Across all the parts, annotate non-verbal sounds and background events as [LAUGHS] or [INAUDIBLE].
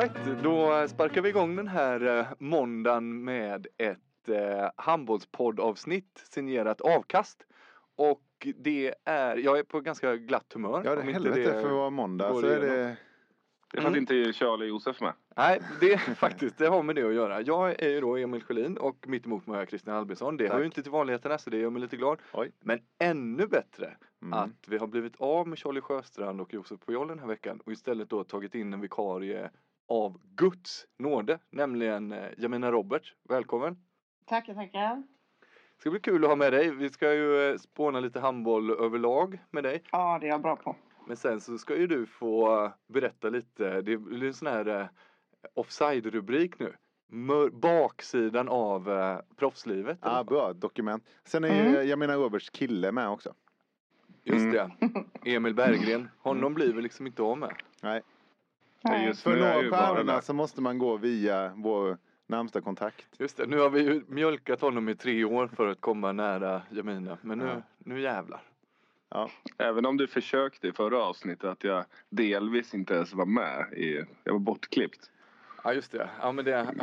Right, då sparkar vi igång den här eh, måndagen med ett eh, handbollspoddavsnitt signerat avkast. Och det är, jag är på ganska glatt humör. Ja, det om inte helvete för att vara måndag så är det... Det är för att inte Charlie och Josef med. Nej, det [LAUGHS] är faktiskt, det har med det att göra. Jag är ju då Emil Sjölin och mitt emot mig har jag Christian Albinson. Det hör Tack. ju inte till vanligheterna så det gör mig lite glad. Oj. Men ännu bättre Mm. att vi har blivit av med Charlie Sjöstrand och Josef Pujol den här veckan och istället då tagit in en vikarie av Guds nåde, nämligen eh, Jamina Roberts. Välkommen! Tackar, tackar. Det ska bli kul att ha med dig. Vi ska ju eh, spåna lite handboll överlag med dig. Ja, det är jag bra på. Men sen så ska ju du få eh, berätta lite. Det blir en sån här offside-rubrik nu. Mör- baksidan av eh, proffslivet. Ja, bra, dokument. Sen är ju, jag menar Roberts kille med också. Just det. Emil Berggren. [LAUGHS] Honom blir vi liksom inte av med. Nej. Nej. just För nu att nå stjärnorna så måste man gå via vår närmsta kontakt. Just det. Nu har vi ju mjölkat honom i tre år för att komma nära Jamina. Men nu, Ja. nu jävlar. Ja. Även om du försökte i förra avsnittet att jag delvis inte ens var med. I, jag var bortklippt. Ja just det. Ja men det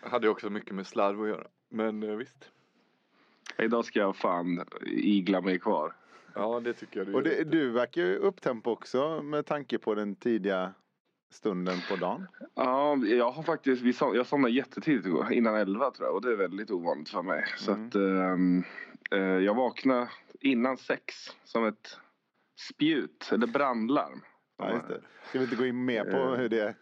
hade ju också mycket med slarv att göra. Men eh, visst. Idag ska jag fan igla mig kvar. Ja det tycker jag du Och det, du verkar ju upptempo också med tanke på den tidiga stunden på dagen. Ja, jag har faktiskt, vi som, jag somnade jättetidigt igår, innan 11 tror jag. Och det är väldigt ovanligt för mig. Så Mm. att ehm, eh, jag vaknade innan sex som ett spjut, eller brandlarm. Ja, just det. Ska vi inte gå in mer på Eh. hur det...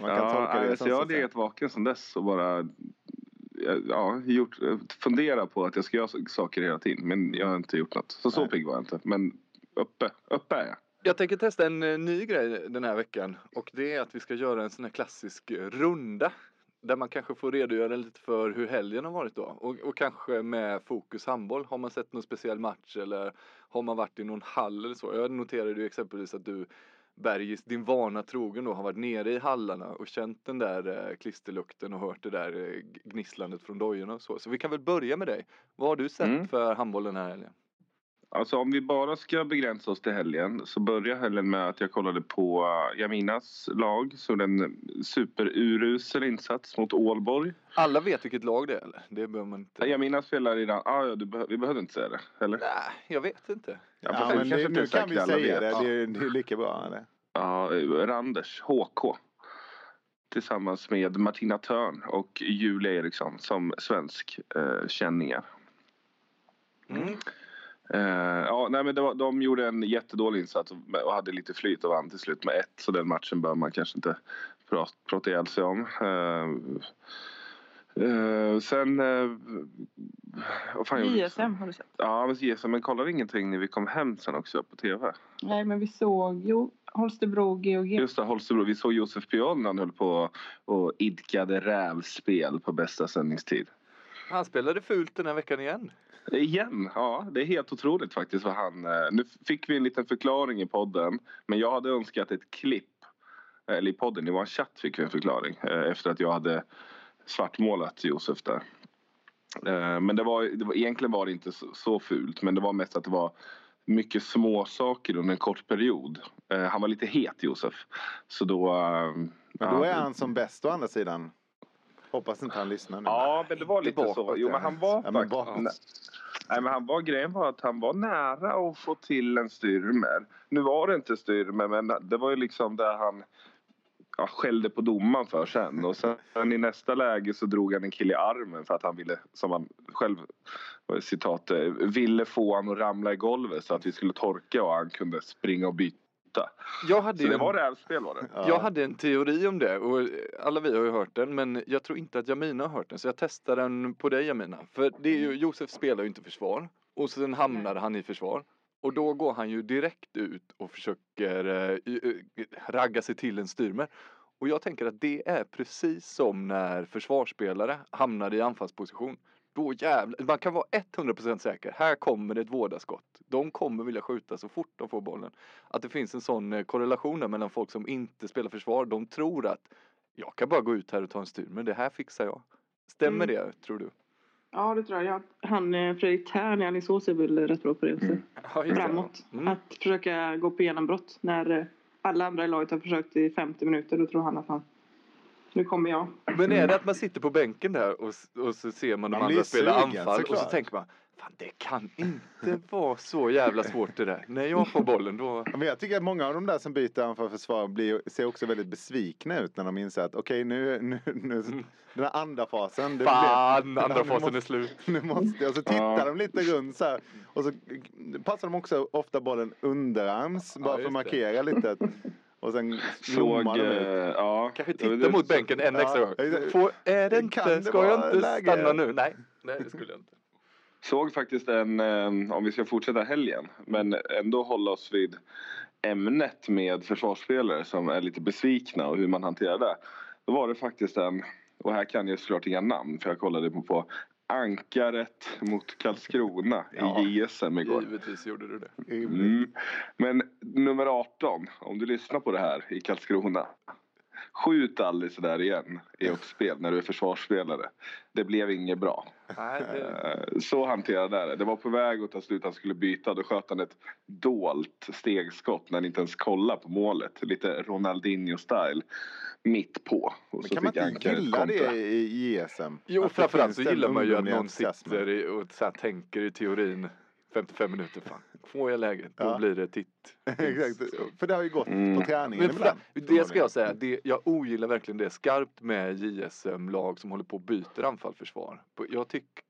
Man kan ja, tolka det alltså jag så har legat vaken sedan dess och bara ja, gjort, fundera på att jag ska göra saker hela tiden. Men jag har inte gjort något. Så så Nej. pigg var jag inte. Men uppe, uppe är jag. Jag tänker testa en eh, ny grej den här veckan. Och det är att vi ska göra en sån här klassisk eh, runda. Där man kanske får redogöra lite för hur helgen har varit då. Och, och kanske med fokus handboll. Har man sett någon speciell match eller har man varit i någon hall eller så. Jag noterade ju exempelvis att du Bergis, din vana trogen då, har varit nere i hallarna och känt den där eh, klisterlukten och hört det där eh, gnisslandet från dojorna och så. Så vi kan väl börja med dig. Vad har du sett Mm. för handboll den här helgen? Alltså om vi bara ska begränsa oss till helgen så börjar helgen med att jag kollade på uh, Jaminas lag. Så en superurusel insats mot Ålborg. Alla vet vilket lag det är eller? Det behöver man inte. Jamina spelar i den... Ah, ja, du behö- vi behöver inte säga det, eller? Nej, jag vet inte. Ja, fast men det, nu kan vi säga det. Det är, det är lika bra. Eller? Ja, Randers, HK. Tillsammans med Martina Törn och Julia Eriksson som svensk eh, känningar. Mm. Eh, ja, nej, men det var, de gjorde en jättedålig insats och, och hade lite flyt och vann till slut med ett. Så den matchen bör man kanske inte prata, prata ihjäl sig om. Eh, eh, sen... Eh, vad fan gjorde JSM har du sett? Ja, men JSM. Men kollade ingenting när vi kom hem sen också på TV? Nej, men vi såg ju Holstebro GOG. Just det, Holstebro. Vi såg Josef Piol när han höll på och idkade rävspel på bästa sändningstid. Han spelade fult den här veckan igen. Igen, ja det är helt otroligt faktiskt vad han... eh, Nu fick vi en liten förklaring i podden men jag hade önskat ett klipp eller i podden, i vår chatt fick vi en förklaring eh, efter att jag hade svartmålat Josef där. Eh, men det var, det var, egentligen var det inte så, så fult men det var mest att det var mycket små saker under en kort period. Han var lite het Josef. Så då... Men då är han som bäst å andra sidan. Hoppas inte han lyssnar nu. Ja, men det var lite bakåt, så. Jo, men han var Ja, men Nej, men han var, grejen var att han var nära att få till en styrmer. Nu var det inte styrmer, men det var ju liksom där han ja, skällde på domaren för sen. Och sen i nästa läge så drog han en kille i armen för att han ville, som han själv, citat, eh, ville få han att ramla i golvet så att vi skulle torka och han kunde springa och byta. Jag hade, Så det en, var rävspel var det. Ja. jag hade en teori om det och alla vi har ju hört den men jag tror inte att Jamina har hört den så jag testar den på dig Jamina. För det är ju, Josef spelar ju inte försvar och sen hamnar han i försvar. Och då går han ju direkt ut och försöker eh, eh, ragga sig till en styrmer. Och jag tänker att det är precis som när försvarsspelare hamnar i anfallsposition. Då jävlar, man kan vara 100% säker. Här kommer det ett vådaskott. De kommer vilja skjuta så fort de får bollen. Att det finns en sån eh, korrelation där mellan folk som inte spelar försvar. De tror att jag kan bara gå ut här och ta en styr, men det här fixar jag. Stämmer Mm. det, tror du? Ja, det tror jag. Han eh, Fredrik Thern i Alingsås är väl rätt bra på det också. Ja, just det. Framåt. Mm. Att försöka gå på genombrott. När eh, alla andra i laget har försökt i 50 minuter, då tror han att han... Nu kommer jag. Men är det att man sitter på bänken där och, och så ser man de Man andra spela anfall och så såklart. tänker man Fan det kan inte [LAUGHS] vara så jävla svårt det där. När jag får bollen då Men jag tycker att många av de där som byter anfall försvar blir, ser också väldigt besvikna ut när de inser att okej nu, nu, nu den här andra fasen. Det Fan, blev- [LAUGHS] andra nu fasen måste- är slut. [LAUGHS] Nu måste jag. Så tittar Ja. de lite runt så här. Och så passar de också ofta bollen underarms. Bara för att det. markera lite. att- Och sen Såg, de eh, ut. ja. Kanske Det titta det mot bänken en extra Ja, gång. Får, är det Kan inte, det ska jag inte läge? stanna nu? Nej, nej det skulle jag inte. Såg faktiskt en, eh, om vi ska fortsätta helgen, men ändå hålla oss vid ämnet med försvarsspelare som är lite besvikna och hur man hanterar det. Då var det faktiskt en, och här kan jag såklart inga namn för jag kollade på, på Ankaret mot Karlskrona Ja. i JSM igår. Givetvis gjorde du det. Mm. Men nummer 18, om du lyssnar på det här i Karlskrona. Skjut aldrig sådär igen i uppspel när du är försvarsspelare. Det blev inget bra. Nej, det, Eh, Så hanterade jag det. Det var på väg att ta slut, han skulle byta. Då sköt han ett dolt stegskott när han inte ens kollade på målet. Lite Ronaldinho-style. Mitt på. Och Men så kan man inte gilla kontra. det i JSM? Jo, framförallt så gillar man ju att någon sitter och så här tänker i teorin 55 minuter. Fan, får jag läget, då Ja. blir det titt. [LAUGHS] Exakt, för det har ju gått Mm. på träningen Men ibland. det ska jag säga, det, jag ogillar verkligen det skarpt med JSM-lag som håller på och byter anfall-försvar. På- Jag tycker,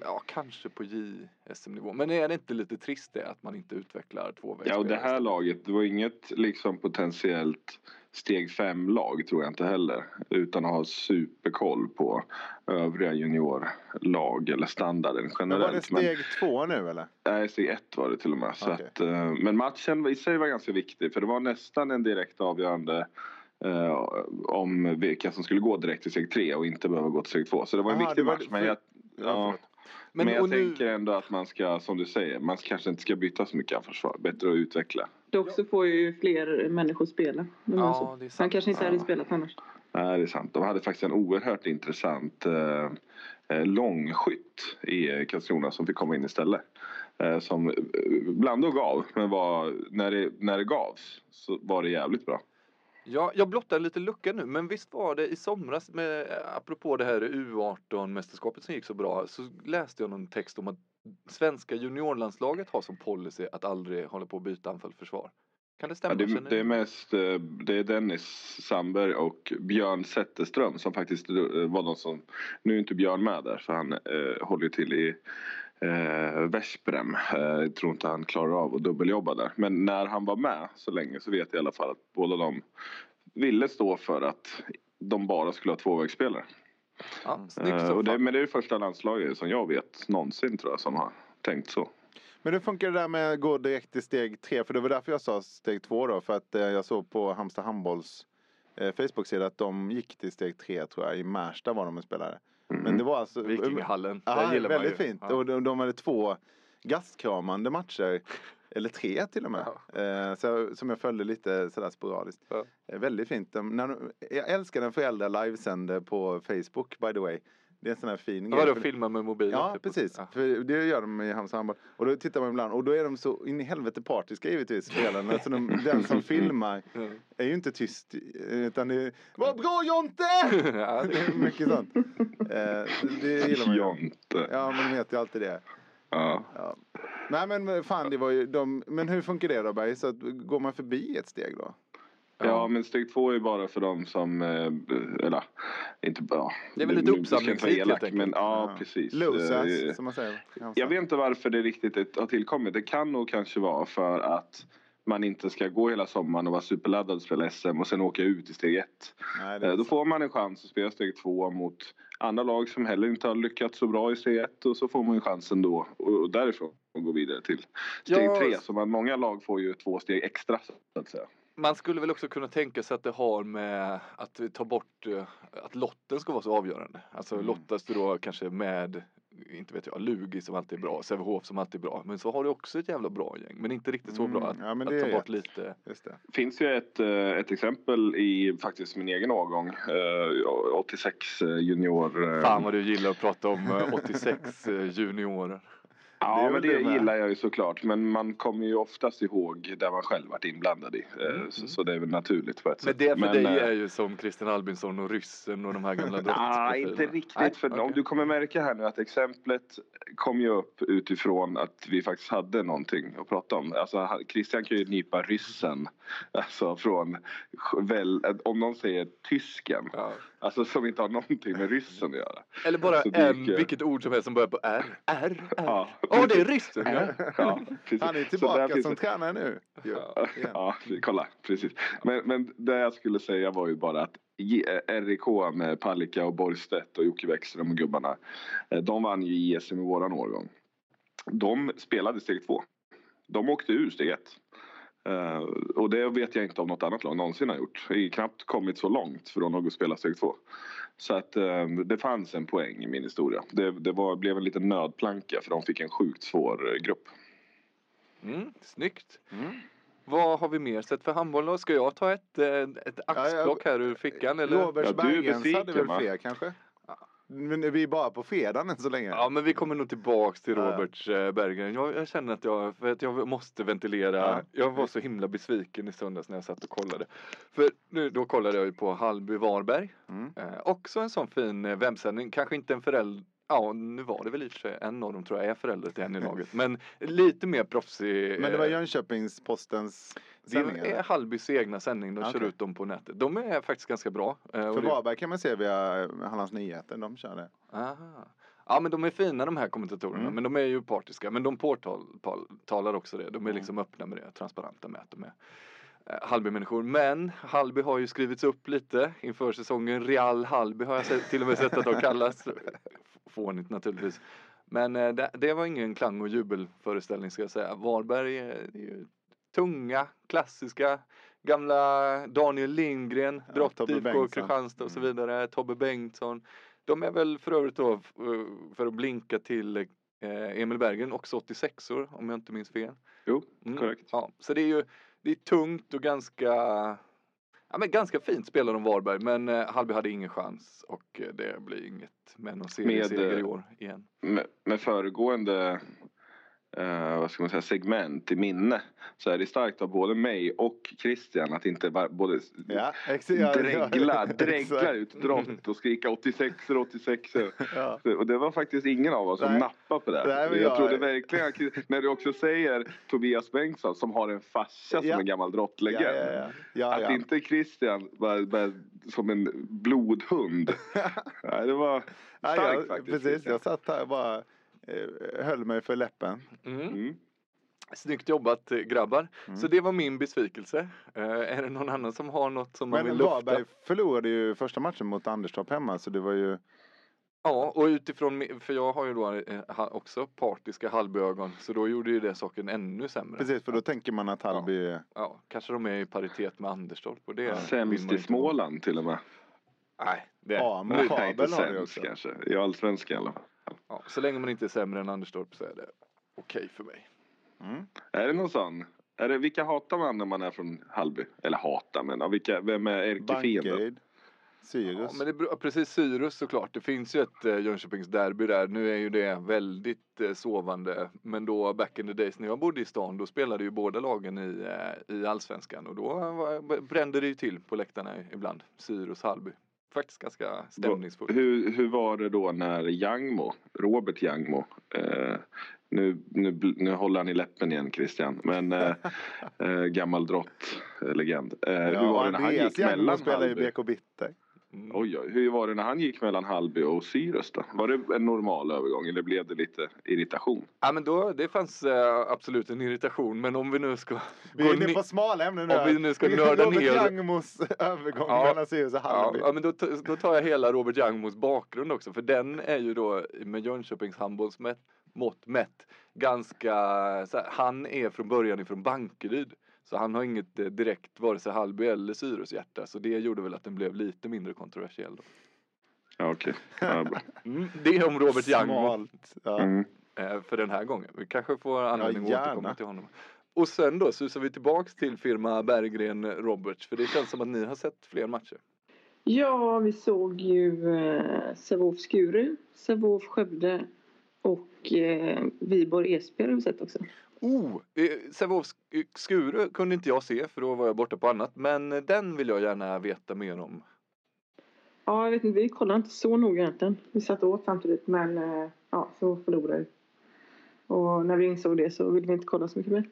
ja kanske på JSM-nivå. Men är det inte lite trist det att man inte utvecklar tvåvägsspel? Ja, och det här laget, det var inget liksom potentiellt steg fem lag tror jag inte heller. Utan att ha superkoll på övriga juniorlag eller standarden Men var det generellt. Men, steg två nu eller? nej, steg ett var det till och med. Så Okej. att, eh, men matchen i sig var ganska viktig för det var nästan en direkt avgörande eh, om vilka som skulle gå direkt till steg tre och inte behöva gå till steg två. Så det var en Aha, viktig var- match. Men jag, Ja, ja, men, Men, jag och nu, tänker ändå att man ska, som du säger, man kanske inte ska byta så mycket anfallsförsvar. Bättre att utveckla. Dock så får ju fler människor spela. De Ja, är så. det är sant. Han kanske inte hade Ja. spelat annars. Nej, det är sant. De hade faktiskt en oerhört intressant eh, eh, långskytt i Karlskrona som fick komma in istället. Eh, som eh, bland och gav, men var, när, det, när det gavs så var det jävligt bra. ja, jag blottar lite lucka nu, men visst var det i somras, med, apropå det här U18-mästerskapet som gick så bra, så läste jag någon text om att svenska juniorlandslaget har som policy att aldrig hålla på att byta anfall-försvar. Kan det stämma? Ja, det, det är mest eh, det är Dennis Sandberg och Björn Zetterström som faktiskt eh, var de som... Nu är inte Björn med där för han eh, håller till i eh, Veszprem. Eh, jag tror inte han klarar av att dubbeljobba där. Men när han var med så länge så vet jag i alla fall att båda de ville stå för att de bara skulle ha tvåvägsspelare. Ja, Eh, och det, men det är det första landslaget som jag vet någonsin tror jag som har tänkt så. Men hur funkar det där med att gå direkt till steg tre? För det var därför jag sa steg två då. För att eh, jag såg på Halmstad handbolls eh, Facebook-sida att de gick till steg tre tror jag. I Märsta var de en spelare. Mm. Men det var alltså... Vikingahallen, Ja, gillar man väldigt fint. Ja. Och de, de hade två gastkramande matcher. Eller tre till och med. Eh, så, som jag följde lite sådär sporadiskt. Ja. Eh, väldigt fint. De, när de, jag älskar när föräldrar livesänder på Facebook by the way. Det är en sån här fin Vadå, För- filma med mobilen? Ja, typ? precis. Ja. För det gör de i Halmstad handboll. Och då tittar man ibland och då är de så in i helvete partiska givetvis spelarna. Så de, den som [LAUGHS] filmar är ju inte tyst utan det är Vad bra Jonte! [LAUGHS] Ja, Det är mycket sånt. Eh, det gillar man ju. Jonte. Ja men de vet ju alltid det. Ja. Ja. Nej men fan det var ju de, men hur funkar det då Berg? Så att, går man förbi ett steg då? Ja, men steg två är bara för dem som, eh, eller inte bara. Det är väl lite uppsamlingsheat, helt elak, enkelt. Men ja, Ja. precis. Losers Eh, som man säger. Jag vet inte varför det riktigt har tillkommit. Det kan nog kanske vara för att man inte ska gå hela sommaren och vara superladdad och spela SM och sen åka ut i steg ett. Nej, Eh, Då sant. får man en chans att spela steg två mot andra lag som heller inte har lyckats så bra i steg ett och så får man ju chansen då och därifrån att gå vidare till steg Ja, tre. Så man, många lag får ju två steg extra så att säga. Man skulle väl också kunna tänka sig att det har med att ta bort eh, att lotten ska vara så avgörande. Alltså Mm. lottas du då kanske med, inte vet jag, Lugi som alltid är bra, Sävehof som alltid är bra. Men så har du också ett jävla bra gäng. Men inte riktigt så Mm, bra att, ja, att ta bort rätt. lite. Just det. finns ju ett, eh, ett exempel i faktiskt min egen årgång. Eh, 86 eh, junior. Fan vad du gillar att prata om eh, 86 eh, juniorer. Det Ja, väl men det, det gillar jag ju såklart. Men man kommer ju oftast ihåg där man själv varit inblandad i. Eh, Så, så det är väl naturligt på ett Men sätt. det för dig eh, är ju som Christian Albinsson och ryssen och de här gamla [LAUGHS] Nej, drottningsprofilerna. inte riktigt. Nej, för okej. du kommer märka här nu att exemplet kom ju upp utifrån att vi faktiskt hade någonting att prata om. Alltså Christian kan ju nypa ryssen. Alltså från, väl, om någon säger tysken. Ja. Alltså som inte har någonting med ryssen att göra. Eller bara Så en, dyker- vilket ord som helst som börjar på R. R, R. Ja, Åh, det är ryssen! Ja. [LAUGHS] Ja. Han är tillbaka finns som tränare nu. Ja, ja, kolla precis. Men, men det jag skulle säga var ju bara att eh, RIK med Palicka och Borgstedt och Jocke Bäckström och gubbarna. eh, De vann ju ISM i våran årgång. De spelade steg två. De åkte ur steg ett. Eh, och det vet jag inte om något annat lag någonsin har gjort. Det är knappt kommit så långt från att gå och spela steg två. Så att eh, det fanns en poäng i min historia. Det, det var, blev en liten nödplanka för de fick en sjukt svår eh, grupp. Mm, snyggt. Mm. Vad har vi mer sett för handboll då? Ska jag ta ett, ett axplock här ur fickan eller? Robert Ja, du är Bergens hade väl fler kanske? Men vi är bara på fredagen än så länge. Ja men vi kommer nog tillbaks till Ja. Roberts eh, Berggren. Jag, jag känner att jag, för att jag måste ventilera. Ja. Jag var så himla besviken i söndags när jag satt och kollade. För nu, då kollade jag ju på Hallby Varberg. Mm. Eh, också en sån fin eh, webbsändning. Kanske inte en förälder. Ja nu var det väl i och för sig en av dem tror jag är förälder till en i laget. Men lite mer proffsig. Men det var eh, Jönköpings-Postens det sändning? är eller? Hallbys egna sändning. De kör Okej. ut dem på nätet. De är faktiskt ganska bra. Eh, För det- Varberg kan man se via eh, Hallands Nyheter, de kör det. Aha. Ja men de är fina de här kommentatorerna Mm. men de är ju partiska men de påtalar också det. De är Mm. liksom öppna med det, transparenta med att de är Hallby-människor. Men Hallby har ju skrivits upp lite inför säsongen. Real Hallby har jag sett, till och med sett att de kallas. [LAUGHS] Fånigt naturligtvis. Men eh, det, det var ingen klang och jubelföreställning ska jag säga. Varberg är, det är ju tunga, klassiska, gamla Daniel Lindgren, Ja, Tobbe IFK. Kristianstad och så Mm. vidare, Tobbe Bengtsson. De är väl för övrigt då, för att blinka till eh, Emil Bergen, också 86 år om jag inte minns fel. Jo, Mm. korrekt. Ja, så det är ju det är tungt och ganska Ja men ganska fint spelar de Varberg men eh, Hallby hade ingen chans och eh, det blir inget med någon serieseger eh, i år igen. med, med föregående eh, vad ska man säga, segment i minne så är det starkt av både mig och Christian att inte bara, både Ja, dregla, [LAUGHS] dregla ut drott och skrika 86 86 Ja. och det var faktiskt ingen av oss som Nej. nappade på det. Nej, jag jag- trodde verkligen, att- när du också säger Tobias Bengtsson som har en farsa som är gammal drottlegend. Att inte Christian var, var som en blodhund. [LAUGHS] Det var starkt faktiskt. precis, jag satt här och bara höll mig för läppen. Mm. Mm. Snyggt jobbat eh, grabbar. Mm. Så det var min besvikelse. Eh, är det någon annan som har något som man Men vill lufta? Varberg förlorade ju första matchen mot Anderstorp hemma så det var ju Ja, och utifrån, för jag har ju då eh, också partiska Hallbyögon, så då gjorde ju det saken ännu sämre. precis för då tänker man att Hallby Ja, kanske de är i paritet med Anderstorp och det man Sämst i Småland till och med. Nej, det Ja, men Nej, Kabel inte har också. kanske. I allsvenskan i alla fall. ja, Så länge man inte är sämre än Anderstorp så är det okej för mig. mm. Är det någon sån? Är det, vilka hatar man när man är från Hallby? Eller hatar men ja, vilka, vem är ärkefienden? Sirius. Ja, men det, beror- precis Sirius såklart. Det finns ju ett eh, Jönköpings derby där. Nu är ju det väldigt eh, sovande. Men då back in the days när jag bodde i stan då spelade ju båda lagen i, eh, i allsvenskan och då var, brände det ju till på läktarna ibland. Sirius Hallby. Faktiskt ganska stämningsfullt. Hur, hur var det då när Jangmo, Robert Jangmo, eh, nu, nu, nu håller han i läppen igen Christian, men eh, [LAUGHS] eh, gammal drott, eh, legend. Eh, Ja, hur var och det när han gick Jangmo mellan spelar i Hallby? BK Bitter. Mm. Oj, oj, hur var det när han gick mellan Hallby och Sirius då? Var det en normal övergång eller blev det lite irritation? Ja men då, det fanns eh, absolut en irritation men om vi nu ska Vi gå är inne på smala ämnen nu. Om vi nu ska nörda Robert ner- Jangmos övergång Ja. mellan Sirius och Ja, Hammarby. ja men då, då tar jag hela Robert Jangmos bakgrund också för den är ju då med Jönköpings handbolls mätt- ganska, så här, han är från början ifrån Bankeryd. Så han har inget eh, direkt vare sig Hallby eller Sirius hjärta så det gjorde väl att den blev lite mindre kontroversiell. Då. Ja, okej. Ja, bra. Mm, det är om Robert Smalt. Ja. Mm. eh, för den här gången. Vi kanske får anledning att gärna. återkomma till honom. Och sen då susar vi tillbaks till firma Berggren Roberts för det känns som att ni har sett fler matcher. Ja, vi såg ju eh, Sävehof Skuru, Sävehof Skövde och eh, Viborg Esbjerg har vi sett också. Oh, eh, Sävehof Sk- Skuru kunde inte jag se för då var jag borta på annat. Men eh, den vill jag gärna veta mer om. Ja, jag vet inte, vi kollade inte så noga egentligen. Vi satt åt samtidigt men eh, ja, så förlorade vi. Och när vi insåg det så ville vi inte kolla så mycket mer.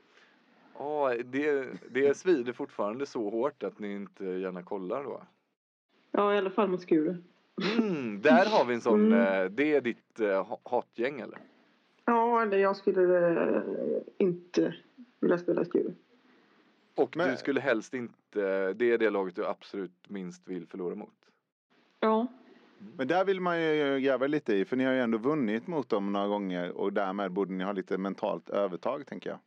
Ja, det, det svider fortfarande så hårt att ni inte gärna kollar då. Ja, i alla fall mot Skuru. Mm, där har vi en sån, Mm. eh, det är ditt eh, ha- hatgäng eller? Ja, eller jag skulle eh, inte vilja spela Skuru. Och Men- du skulle helst inte, det är det laget du absolut minst vill förlora mot. Ja, Men där vill man ju gräva lite i, för ni har ju ändå vunnit mot dem några gånger och därmed borde ni ha lite mentalt övertag, tänker jag.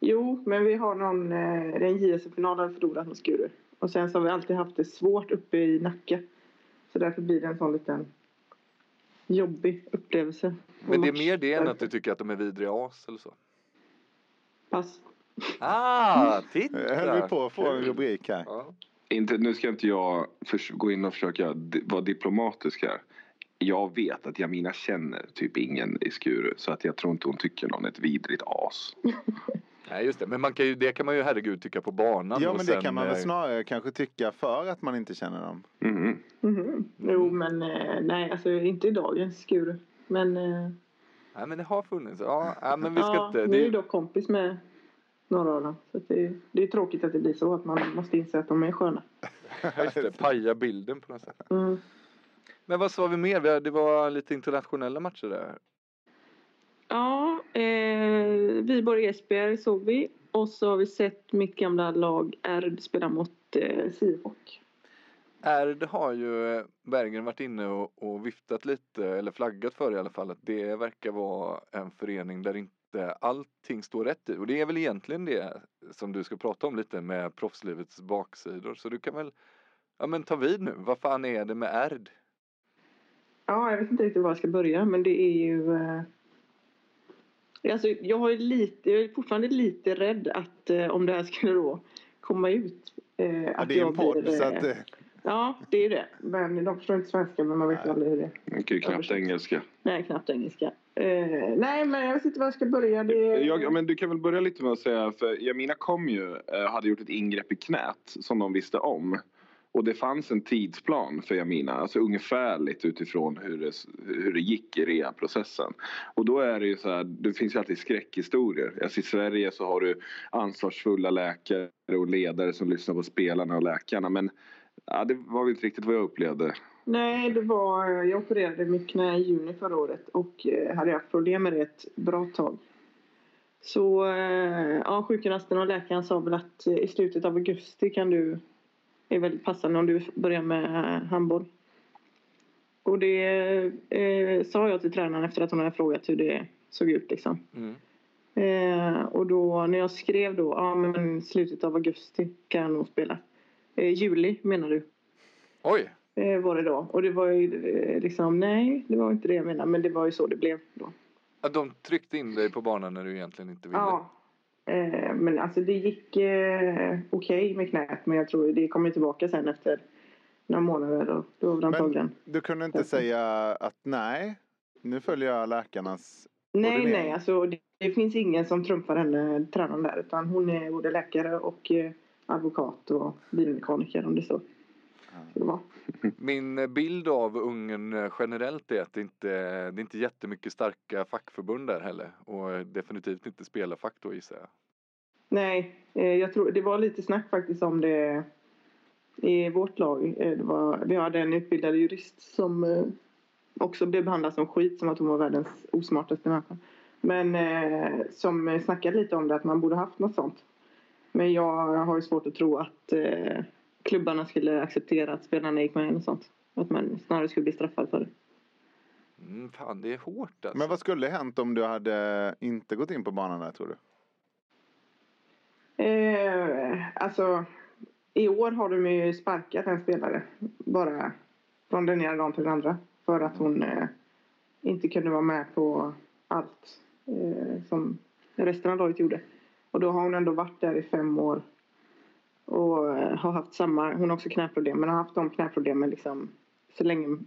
jo, men vi har någon, eh, det är en JSM-final vi förlorat mot Skuru. Och sen så har vi alltid haft det svårt uppe i Nacka. Så därför blir det en sån liten jobbig upplevelse. Men det är mer det än att du tycker att de är vidriga as eller så. Pass. Ah, Jag titta! höll vi på att få en rubrik här. Ja. Inte, nu ska inte jag gå in och försöka vara diplomatisk här. Jag vet att Jamina känner typ ingen i Skuru så att jag tror inte hon tycker någon är ett vidrigt as. [LAUGHS] Nej just det, men man kan ju, det kan man ju herregud tycka på banan. Ja, och men det sen, kan man väl eh, snarare kanske tycka för att man inte känner dem. Mhm. Mhm. Jo, men eh, nej, alltså inte i dagens Skuru. Men eh, Nej men det har funnits. Ja, ja men vi ska ja, inte. nu är Det, ju dock kompis med några av dem. Så det, det är tråkigt att det blir så att man måste inse att de är sköna. [LAUGHS] just det, paja bilden på något sätt. Mm. Men vad sa vi mer? Det var lite internationella matcher där. Ja, eh, Viborg Esbjerg såg vi. Och så har vi sett mitt gamla lag Erd spela mot eh, Sifok. Erd har ju eh, Bergen varit inne och, och viftat lite, eller flaggat för i alla fall, att det verkar vara en förening där inte allting står rätt i. Och det är väl egentligen det som du ska prata om lite med proffslivets baksidor. Så du kan väl, ja men ta vid nu. Vad fan är det med Erd? Ja, jag vet inte riktigt var jag ska börja, men det är ju... Eh... Alltså, jag, ju lite, jag är fortfarande lite rädd att eh, om det här skulle då komma ut. Eh, Ja, att det är en jag podd, blir, så eh, att... eh, Ja, det är det. Men de förstår inte svenska, men man vet ju aldrig hur det är. Man kan ju knappt engelska. Nej, knappt engelska. Eh, nej, men jag vet inte var jag ska börja. Det... Jag, ja, men du kan väl börja lite med att säga, för Jamina kom ju, eh, hade gjort ett ingrepp i knät som de visste om. Och det fanns en tidsplan för Jamina, alltså ungefärligt utifrån hur det, hur det gick i rehabprocessen. Och då är det ju så här, det finns ju alltid skräckhistorier. Alltså I Sverige så har du ansvarsfulla läkare och ledare som lyssnar på spelarna och läkarna. Men ja, det var väl inte riktigt vad jag upplevde. Nej, det var... Jag opererade mitt knä i juni förra året och eh, hade haft problem med det ett bra tag. Så eh, ja, sjukgymnasten och läkaren sa väl att eh, i slutet av augusti kan du är väldigt passande om du börjar med handboll. Och det eh, sa jag till tränaren efter att hon hade frågat hur det såg ut liksom. Mm. Eh, och då när jag skrev då, ja men slutet av augusti kan jag nog spela. Eh, juli menar du? Oj! eh, var det då. Och det var ju eh, liksom, nej, det var inte det jag menade. Men det var ju så det blev då. Att de tryckte in dig på banan när du egentligen inte ville. Ja. Eh, men alltså det gick eh, okej med knät. Men jag tror det kommer tillbaka sen efter några månader och då var det antagligen. Du kunde inte säga att nej, nu följer jag läkarnas Nej, ordinering. nej, alltså det, det finns ingen som trumfar henne, tränaren där, utan hon är både läkare och eh, advokat och bilmekaniker om det så. Så det var. Min eh, bild av Ungern eh, generellt är att det inte det är inte jättemycket starka fackförbund där heller och eh, definitivt inte spelarfack då gissar jag. Nej, eh, jag tror det var lite snack faktiskt om det i vårt lag. Det var, vi hade en utbildad jurist som eh, också blev behandlad som skit, som att hon var världens osmartaste människa. Men eh, som snackade lite om det, att man borde haft något sånt. Men jag har ju svårt att tro att eh, klubbarna skulle acceptera att spelarna gick med något sånt. Att man snarare skulle bli straffad för det. Mm, fan det är hårt alltså. Men vad skulle hänt om du hade inte gått in på banan där tror du? Eh, alltså, i år har de ju sparkat en spelare. Bara från den ena dagen till den andra. För att hon eh, inte kunde vara med på allt eh, som resten av laget gjorde. Och då har hon ändå varit där i fem år. Och eh, har haft samma, hon har också knäproblem, men har haft de knäproblemen liksom så länge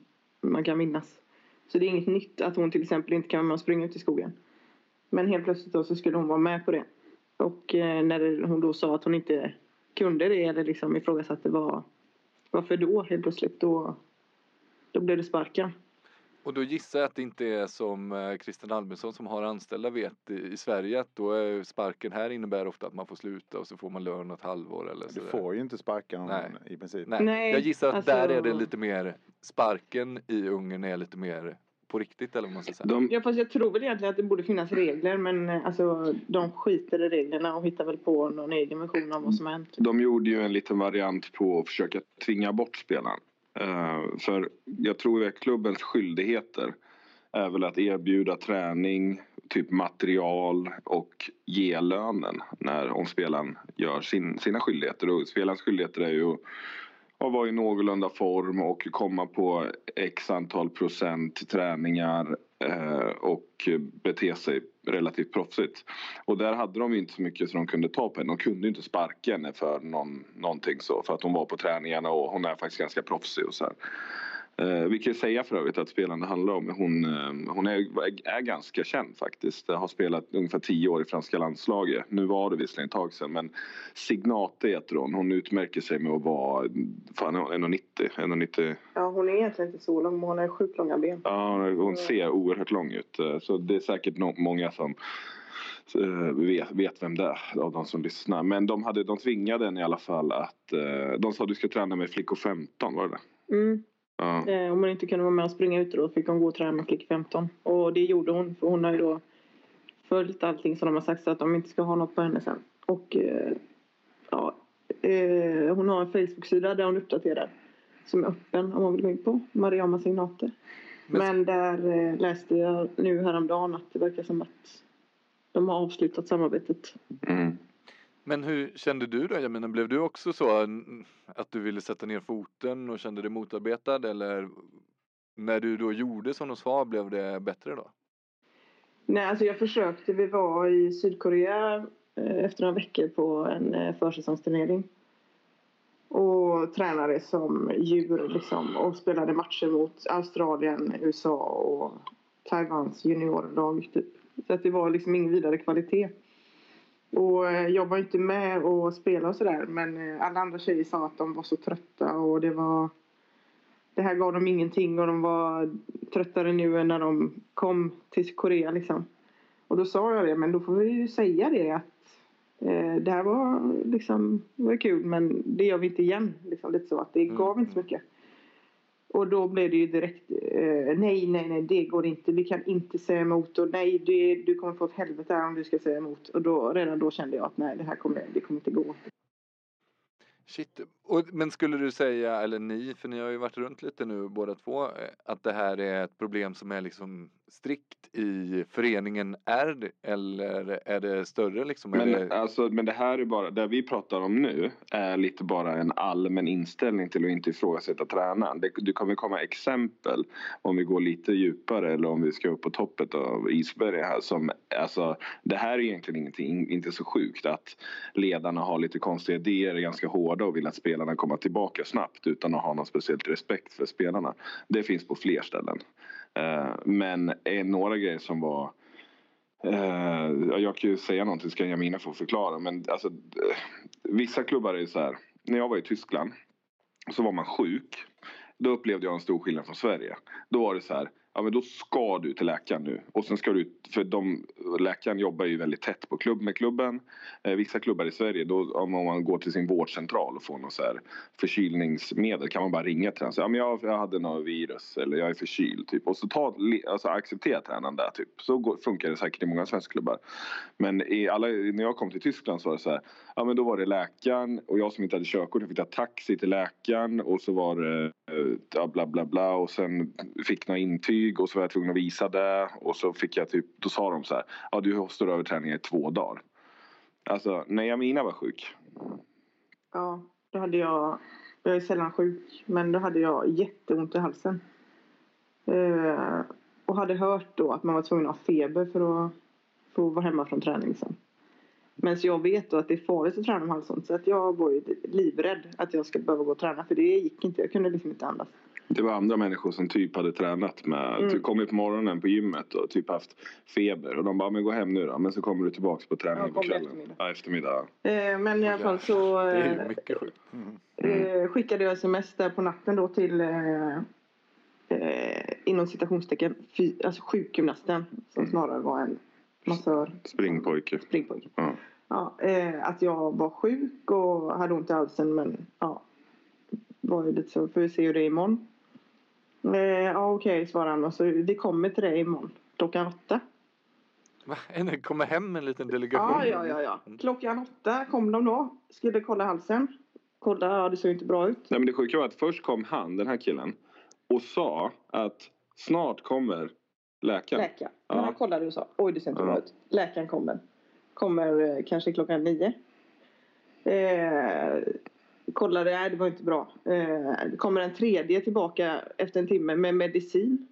man kan minnas. Så det är inget nytt att hon till exempel inte kan vara med och springa ut i skogen. Men helt plötsligt då så skulle hon vara med på det. Och eh, när hon då sa att hon inte kunde det eller liksom ifrågasatte var, varför då helt plötsligt då, då blev det sparken. Och då gissar jag att det inte är som eh, Christian Albinsson som har anställda vet i, Sverige att då är sparken här innebär ofta att man får sluta och så får man lön ett halvår eller Du så. får ju inte sparka någon Nej. i princip. Nej. Nej, jag gissar att alltså- där är det lite mer sparken i Ungern är lite mer på riktigt eller vad man ska säga. De, Ja fast jag tror väl egentligen att det borde finnas regler men eh, alltså de skiter i reglerna och hittar väl på någon egen version av vad som har hänt. de gjorde ju en liten variant på att försöka tvinga bort spelaren. Eh, för jag tror att klubbens skyldigheter är väl att erbjuda träning, typ material och ge lönen när, om spelaren gör sin, sina skyldigheter. Och spelarens skyldigheter är ju att vara i någorlunda form och komma på x antal procent träningar eh, och bete sig relativt proffsigt. Och där hade de inte så mycket som de kunde ta på henne. De kunde inte sparka henne för någon, någonting så. För att hon var på träningarna och hon är faktiskt ganska proffsig och så här. Eh, vi kan säga för övrigt att spelaren det handlar om, hon, eh, hon är, är ganska känd faktiskt. Har spelat ungefär tio år i franska landslaget. Nu var det visserligen ett tag sedan men Signate heter hon. Hon utmärker sig med att vara fan, 1,90. 1,90 Ja hon är egentligen inte så lång men hon har sjukt långa ben. Ja, hon ser oerhört lång ut. Eh, Så det är säkert no- många som eh, vet, vet vem det är av de som lyssnar. Men de, hade, de tvingade henne i alla fall att... eh, De sa att du ska träna med flickor 15, var det det? Mm. Ja. Eh, om hon inte kunde vara med och springa ute då fick hon gå och träna med flick 15. Och det gjorde hon för hon har ju då följt allting som de har sagt så att de inte ska ha något på henne sen. Och eh, ja, eh, hon har en Facebook-sida där hon uppdaterar. Som är öppen om man vill gå in på. Mariama Signate. Men- Men där läste jag nu häromdagen att det verkar som att de har avslutat samarbetet. Mm. Men hur kände du då? Jag menar, blev du också så att du ville sätta ner foten och kände dig motarbetad eller när du då gjorde som de sa blev det bättre då? Nej, alltså jag försökte. Vi var i Sydkorea eh, efter några veckor på en eh, försäsongsturnering. Och tränade som djur liksom. Och spelade matcher mot Australien, USA och Taiwans juniorlag typ. Så att det var liksom ingen vidare kvalitet. Och eh, jag var inte med och spelade och sådär. Men eh, alla andra tjejer sa att de var så trötta och det var... Det här gav dem ingenting och de var tröttare nu än när de kom till Korea liksom. Och då sa jag det, men då får vi ju säga det att eh, det här var liksom var kul men det gör vi inte igen. Liksom, lite så att det gav inte så mycket. Och då blev det ju direkt eh, nej, nej, nej, det går inte. Vi kan inte säga emot och nej, det, du kommer få ett helvete här om du ska säga emot. Och då, redan då kände jag att nej, det här kommer, det kommer inte gå. Shit. Och, men skulle du säga, eller ni, för ni har ju varit runt lite nu båda två, eh, att det här är ett problem som är liksom strikt i föreningen är det, eller är det större liksom? Men, det... alltså, men det här är bara, det vi pratar om nu är lite bara en allmän inställning till att inte ifrågasätta tränaren. Det, det kommer komma exempel om vi går lite djupare eller om vi ska upp på toppet av isberget här som, alltså det här är egentligen ingenting, inte så sjukt att ledarna har lite konstiga idéer, är ganska hårda och vill att spelarna kommer tillbaka snabbt utan att ha någon speciellt respekt för spelarna. Det finns på fler ställen. Eh, men är några grejer som var eh, jag kan ju säga någonting, ska Jamina få förklara. Men alltså, vissa klubbar är ju så här. När jag var i Tyskland så var man sjuk. Då upplevde jag en stor skillnad från Sverige. Då var det så här. Ja men då ska du till läkaren nu. Och sen ska du, för de, läkaren jobbar ju väldigt tätt på klubb med klubben. Eh, vissa klubbar i Sverige, då, om man går till sin vårdcentral och får något så här förkylningsmedel kan man bara ringa till den och säga ja, men jag, jag hade något virus eller jag är förkyld. Typ. Och så ta, alltså, acceptera tränaren där. Typ. Så går, funkar det säkert i många svenska klubbar. Men i alla, när jag kom till Tyskland så var det så här. Ja men då var det läkaren och jag som inte hade körkort fick ta taxi till läkaren och så var det eh, bla bla bla och sen fick några intyg och så var jag tvungen att visa det och så fick jag typ, då sa de så här. Ja du står över träningen i två dagar. Alltså när Jamina var sjuk. Ja, då hade jag, jag är sällan sjuk, men då hade jag jätteont i halsen. Eh, och hade hört då att man var tvungen att ha feber för att få vara hemma från träning sen. Men så jag vet då att det är farligt att träna med halsont så att jag var ju livrädd att jag skulle behöva gå och träna för det gick inte, jag kunde liksom inte andas. Det var andra människor som typ hade tränat med, Mm. typ kommit på morgonen på gymmet och typ haft feber och de bara men gå hem nu då men så kommer du tillbaks på träningen Ja, på kvällen. eftermiddag. Ja, eftermiddag. Eh, men i alla fall så Det är eh, mycket sjukt. eh, skickade jag sms där på natten då till eh, eh, inom citationstecken fy, alltså sjukgymnasten som Mm. snarare var en massör. Springpojke. Springpojke. Ja. Ja, eh, att jag var sjuk och hade ont i halsen men ja. Var ju lite så, får vi se hur det är imorgon. Eh, ja okej svarade han och så vi kommer till dig imorgon klockan åtta. Va? Det kommer hem en liten delegation. Ja, ja, ja, ja. Klockan åtta kom de då. Skulle kolla halsen. Kolla, ja det såg inte bra ut. Nej men det sjuka var att först kom han, den här killen, och sa att snart kommer läkaren. Läkaren. Ja. Men han kollade och sa oj det ser inte Ja. bra ut. Läkaren kommer. Kommer eh, kanske klockan nio. Eh, kollade, nej det var inte bra. Eh, kommer en tredje tillbaka efter en timme med medicin.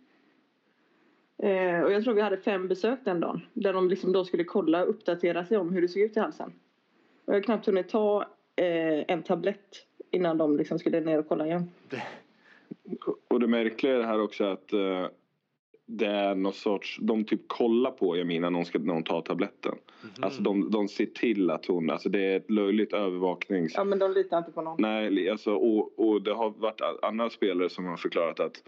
Eh, och jag tror vi hade fem besök den dagen. Där de liksom då skulle kolla och uppdatera sig om hur det såg ut i halsen. Och jag har knappt hunnit ta eh, en tablett innan de liksom skulle ner och kolla igen. Och det märkliga är det här också att eh, det är någon sorts, de typ kollar på Jamina när hon, ska, när hon tar tabletten. Alltså de, de ser till att hon, alltså det är ett löjligt övervaknings... Ja men de litar inte på någon. Nej, alltså, och, och det har varit andra spelare som har förklarat att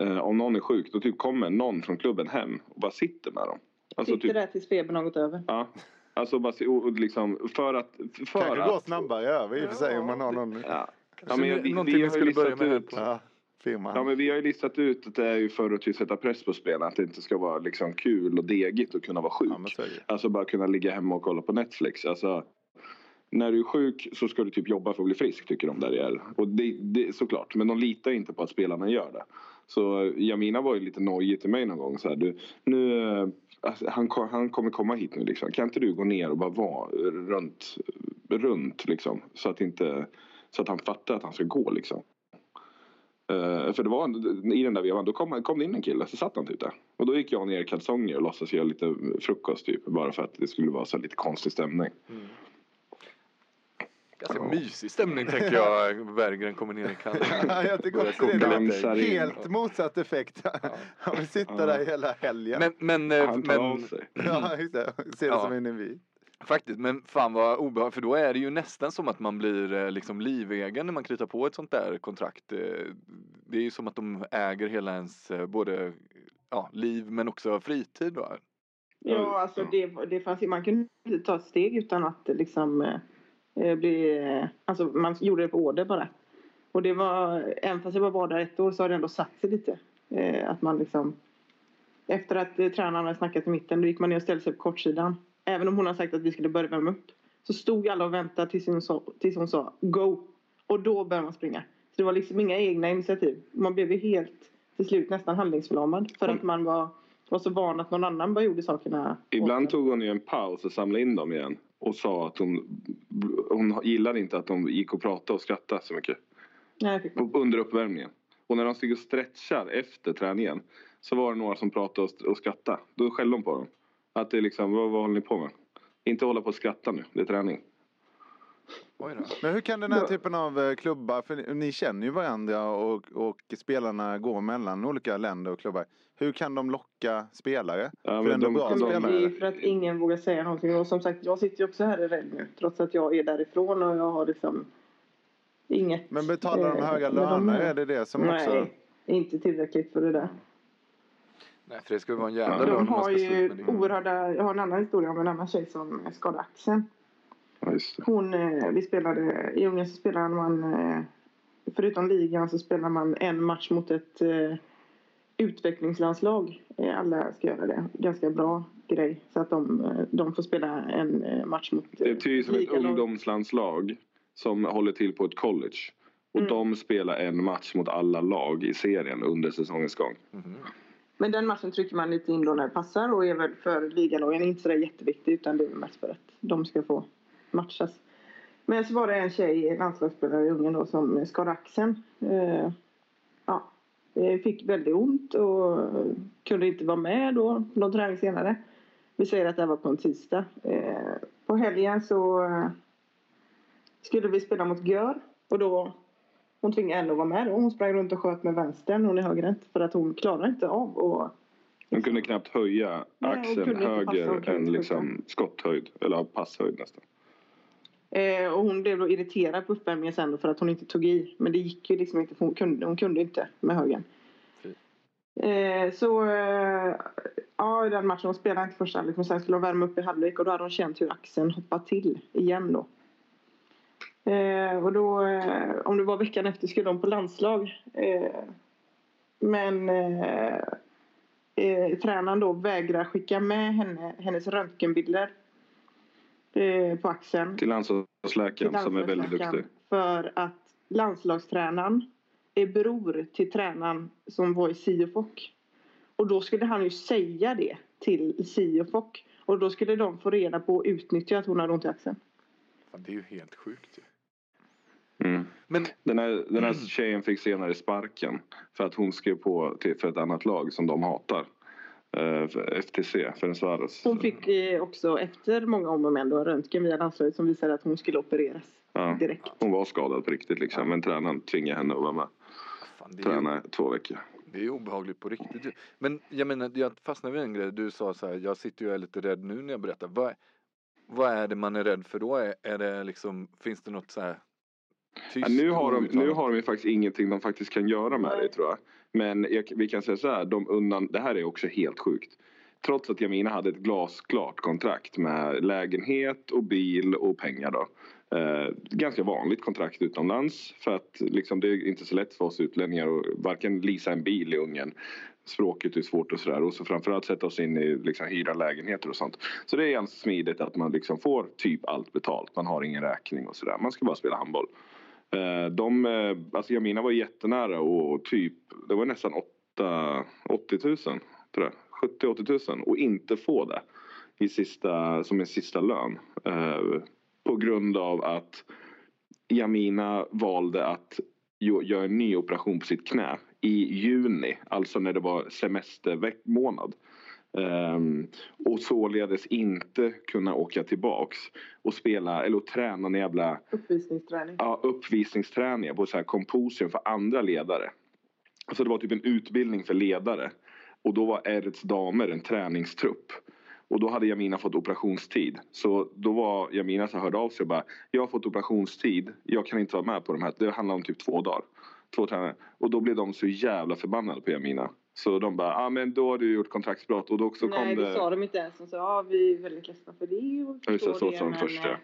eh, om någon är sjuk då typ kommer någon från klubben hem och bara sitter med dem. Alltså, Sitter typ, där tills febern har gått över. ja, alltså bara, se- och, och liksom för att... För Kanske att går snabbare över i och för sig om man har någon Ja. Ja, men vi, någonting vi vi har ju skulle börja listat med här ut, på- ja, men vi har ju listat ut att det är ju för att typ sätta press på spelarna. Att det inte ska vara liksom kul och degigt att kunna vara sjuk. Ja. Alltså bara kunna ligga hemma och kolla på Netflix. Alltså, när du är sjuk så ska du typ jobba för att bli frisk tycker de där är. Och det, det såklart. Men de litar inte på att spelarna gör det. Så Jamina var ju lite nojig till mig någon gång. Så här, du, nu, alltså, han, han kommer komma hit nu liksom. Kan inte du gå ner och bara vara runt, runt liksom. Så att, inte, så att han fattar att han ska gå liksom. Eh, för det var en- i den där vevan, då kom, kom det in en kille så satt han typ där. Och då gick jag ner i kalsonger och låtsas göra lite frukost typ. Bara för att det skulle vara så lite konstig stämning. Ganska mysig stämning tänker jag. [LAUGHS] Berggren kommer ner i. Ja, jag tycker också det är lite in. helt motsatt effekt. Han vill sitta Ja. där hela helgen. Men, men, eh, Han tar av men sig. Ja, just det. Ser det Ja. som en invit. Faktiskt, men fan vad obehagligt. För då är det ju nästan som att man blir eh, liksom livegen när man kritar på ett sånt där kontrakt. Eh, Det är ju som att de äger hela ens eh, både ja, liv men också fritid. Då. Ja, alltså det, det fanns ju, man kunde inte ta ett steg utan att liksom eh, bli, alltså man gjorde det på order bara. Och det var, även fast jag bara var där ett år så har det ändå satt sig lite. Eh, att man liksom, efter att eh, tränaren hade snackat i mitten, då gick man ner och ställde sig på kortsidan. Även om hon hade sagt att vi skulle börja värma upp. Så stod alla och väntade tills hon sa, tills hon sa go. Och då började man springa. Så det var liksom inga egna initiativ. Man blev ju helt till slut nästan handlingsförlamad. För att man var var så van att någon annan bara gjorde sakerna. Ibland tog hon ju en paus och samlade in dem igen. Och sa att hon, hon gillade inte att de gick och pratade och skrattade så mycket. Nej, Under uppvärmningen. Och när de stod och stretchar efter träningen. Så var det några som pratade och, skrattade. Då skällde de på dem. Att det är liksom, vad, vad håller ni på med? Inte hålla på och skratta nu, det är träning. Oj då. Men hur kan den här typen av eh, klubbar, för ni- ni känner ju varandra och, och spelarna går mellan olika länder och klubbar. Hur kan de locka spelare? Ja, för men ändå de- bra de- spelare. det är för att ingen vågar säga någonting. Och som sagt, jag sitter ju också här i Red nu. Trots att jag är därifrån och jag har liksom inget. Men betalar de eh, höga löner? här. Är det det som Nej, också... inte tillräckligt för det där. Nej, för det ju vara en jävla lön De har ju med oerhörda, jag har en annan historia om en annan tjej som skadade axeln. Ja. Hon, eh, vi spelade, i Ungern så spelade man, eh, förutom ligan så spelar man en match mot ett eh, utvecklingslandslag. Alla ska göra det. Ganska bra grej. Så att de, de får spela en match mot Det är typ som ett ungdomslandslag som håller till på ett college. Och Mm. de spelar en match mot alla lag i serien under säsongens gång. Mhm. Men den matchen trycker man lite in då när det passar och är väl för ligalagen inte så jätteviktig utan det är mest för att de ska få matchas. Men så var det en tjej, landslagsspelare i Ungern då, som skar axeln. Eh, ja, fick väldigt ont och kunde inte vara med då någon träning senare. Vi säger att det här var på en tisdag. Eh, på helgen så skulle vi spela mot Gör och då hon tvingade ändå att vara med då. Hon sprang runt och sköt med vänstern, hon är högerhänt. För att hon klarar inte av att De kunde knappt höja Nej, hon axeln hon höger kunde än liksom skotthöjd. Eller passhöjd nästan. Eh, och hon blev då irriterad på uppvärmningen sen då för att hon inte tog i. Men det gick ju liksom inte för hon kunde, hon kunde inte med högen. Fy. Eh, så eh, ja, i den matchen, hon spelade inte första halvlek men sen skulle hon värma upp i halvlek och då hade hon känt hur axeln hoppade till igen då. Eh, och då, eh, om det var veckan efter skulle hon på landslag. Eh, men eh, eh, tränaren då vägrar skicka med henne, hennes röntgenbilder eh, på axeln Till landslagsläkaren som är väldigt duktig. För att landslagstränaren är bror till tränaren som var i Siofok. Och då skulle han ju säga det till Siofok. Och då skulle de få reda på och utnyttja att hon hade ont i axeln. Det är ju helt sjukt ju. Mm. Men Den här, den här tjejen fick senare sparken för att hon skrev på till, för ett annat lag som de hatar. Uh, för FTC, Ferencvaros. Hon fick eh, också efter många om och men då röntgen via landslaget som visade att hon skulle opereras Ja, direkt. hon var skadad på riktigt liksom. Men tränaren tvingade henne att vara med. fan, det är ju Träna i två veckor. Det är ju obehagligt på riktigt ju. Men jag menar, jag fastnade vid en grej. Du sa så här, jag sitter ju och är lite rädd nu när jag berättar. Vad, vad är det man är rädd för då? Är, är det liksom, finns det något så här Ja, tyst? nu, har de, nu har de ju faktiskt ingenting de faktiskt kan göra med det tror jag. Men jag, vi kan säga så här, de undan, det här är också helt sjukt. Trots att Jamina hade ett glasklart kontrakt med lägenhet och bil och pengar då. Eh, ganska vanligt kontrakt utomlands för att liksom, det är inte så lätt för oss utlänningar att varken leasa en bil i Ungern språket är svårt och sådär och så framförallt sätta oss in i liksom, hyra lägenheter och sånt. Så det är ganska smidigt att man liksom får typ allt betalt. Man har ingen räkning och sådär. Man ska bara spela handboll. Eh, de, eh, alltså Jamina var jättenära och typ, det var nästan 8, 80 000 tror jag. 70-80 000 och inte få det i sista, som en sista lön. Eh, på grund av att Jamina valde att göra en ny operation på sitt knä i juni, alltså när det var semestermånad. Um, och således inte kunna åka tillbaks och spela eller och träna en jävla Uppvisningsträning. ja, uppvisningsträningar på så här komposium för andra ledare. Så det var typ en utbildning för ledare. Och då var Erets damer en träningstrupp. Och då hade Jamina fått operationstid. Så då var Jamina så hörde av sig och bara Jag har fått operationstid. Jag kan inte vara med på de här. Det handlar om typ två dagar. Två tränare. Och då blev de så jävla förbannade på Jamina. Så de bara, ja ah, men då har du gjort kontraktsbrott. Och då så Nej, kom det sa de inte ens. De sa ja, vi är väldigt ledsna för det. Och Ja, just det, förstår så sa de men, först, ja. eh,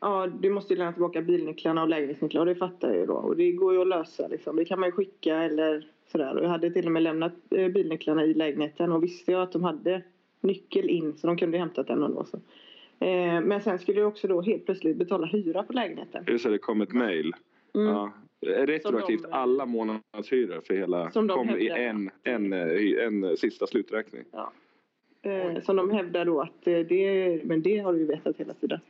Ja, du måste ju lämna tillbaka bilnycklarna och lägenhetsnycklar och det fattar jag ju då. Och det går ju att lösa liksom. Det kan man ju skicka eller sådär. Och jag hade till och med lämnat eh, bilnycklarna i lägenheten och visste jag att de hade nyckel in så de kunde hämtat den ändå. Så. Eh, men sen skulle jag också då helt plötsligt betala hyra på lägenheten. Just det, det kom ett mail. Mm. Ja, Retroaktivt de- alla månadshyror för hela Som de kom i en, en, eh, en, en sista sluträkning. Eh, som de hävdar då att eh, det, men det har du ju vetat hela tiden.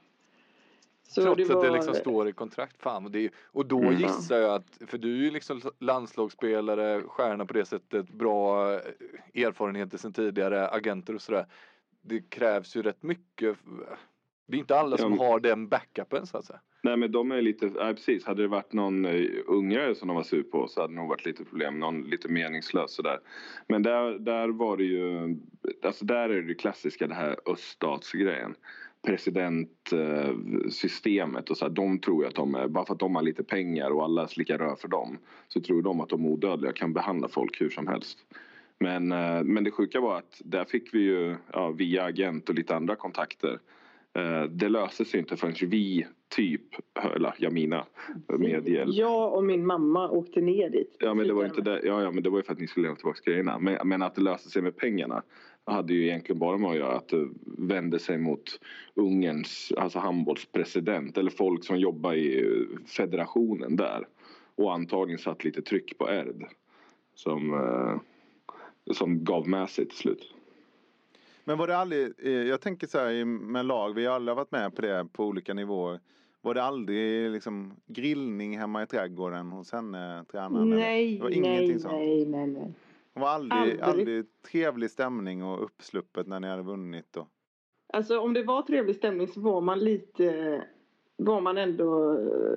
Så Trots att det var- liksom står i kontrakt. Fan, och, det är, och då Mm. gissar jag att, för du är ju liksom landslagsspelare, stjärna på det sättet, bra eh, erfarenheter sedan tidigare, agenter och sådär. Det krävs ju rätt mycket. Det är inte alla som Ja, har den backupen så att säga. Nej men de är lite, nej precis. Hade det varit någon ungare ungrare som de var sur på så hade det nog varit lite problem. Någon lite meningslös sådär. Men där, där var det ju, alltså där är det klassiska det här öststatsgrejen. Presidentsystemet och så här, de tror ju att de är, bara för att de har lite pengar och alla slickar rör för dem. Så tror de att de är odödliga och kan behandla folk hur som helst. Men, eh, men det sjuka var att där fick vi ju ja, via agent och lite andra kontakter det löste sig inte förrän vi typ, eller Jamina med hjälp. Jag och min mamma åkte ner dit. Ja men det var inte det, ja, ja men det var ju för att ni skulle lämna tillbaka grejerna. Men, men att det löste sig med pengarna hade ju egentligen bara med att göra att det vände sig mot Ungerns, alltså handbollspresident eller folk som jobbar i federationen där. Och antagligen satt lite tryck på Erd. Som, eh, som gav med sig till slut. Men var det aldrig, eh, jag tänker så här med lag, vi har alla varit med på det på olika nivåer. Var det aldrig liksom grillning hemma i trädgården hos henne, tränaren? Nej, det var ingenting nej, sånt. nej, nej, nej. Det var aldrig, Aldrig. aldrig. trevlig stämning och uppsluppet när ni hade vunnit. Och... Alltså om det var trevlig stämning så var man lite, var man ändå eh,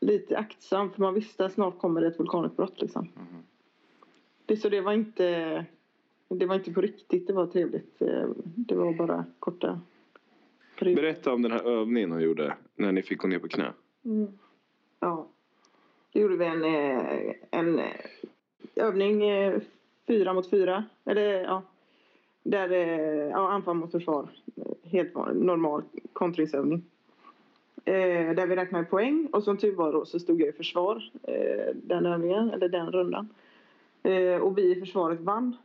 lite aktsam för man visste att snart kommer det ett vulkanutbrott liksom. Mhm. Det, så det var inte, det var inte på riktigt det var trevligt. Eh, Det var bara korta perioder. Berätta om den här övningen hon gjorde när ni fick gå ner på knä. Mm. Ja. Då gjorde vi en, eh, en eh, övning fyra mot fyra. Eller ja. Där ja, anfall mot försvar. Helt normal kontringsövning. Eh, där vi räknade poäng och som tur var då så stod jag i försvar eh, den övningen, eller den rundan. Eh, och vi i försvaret vann.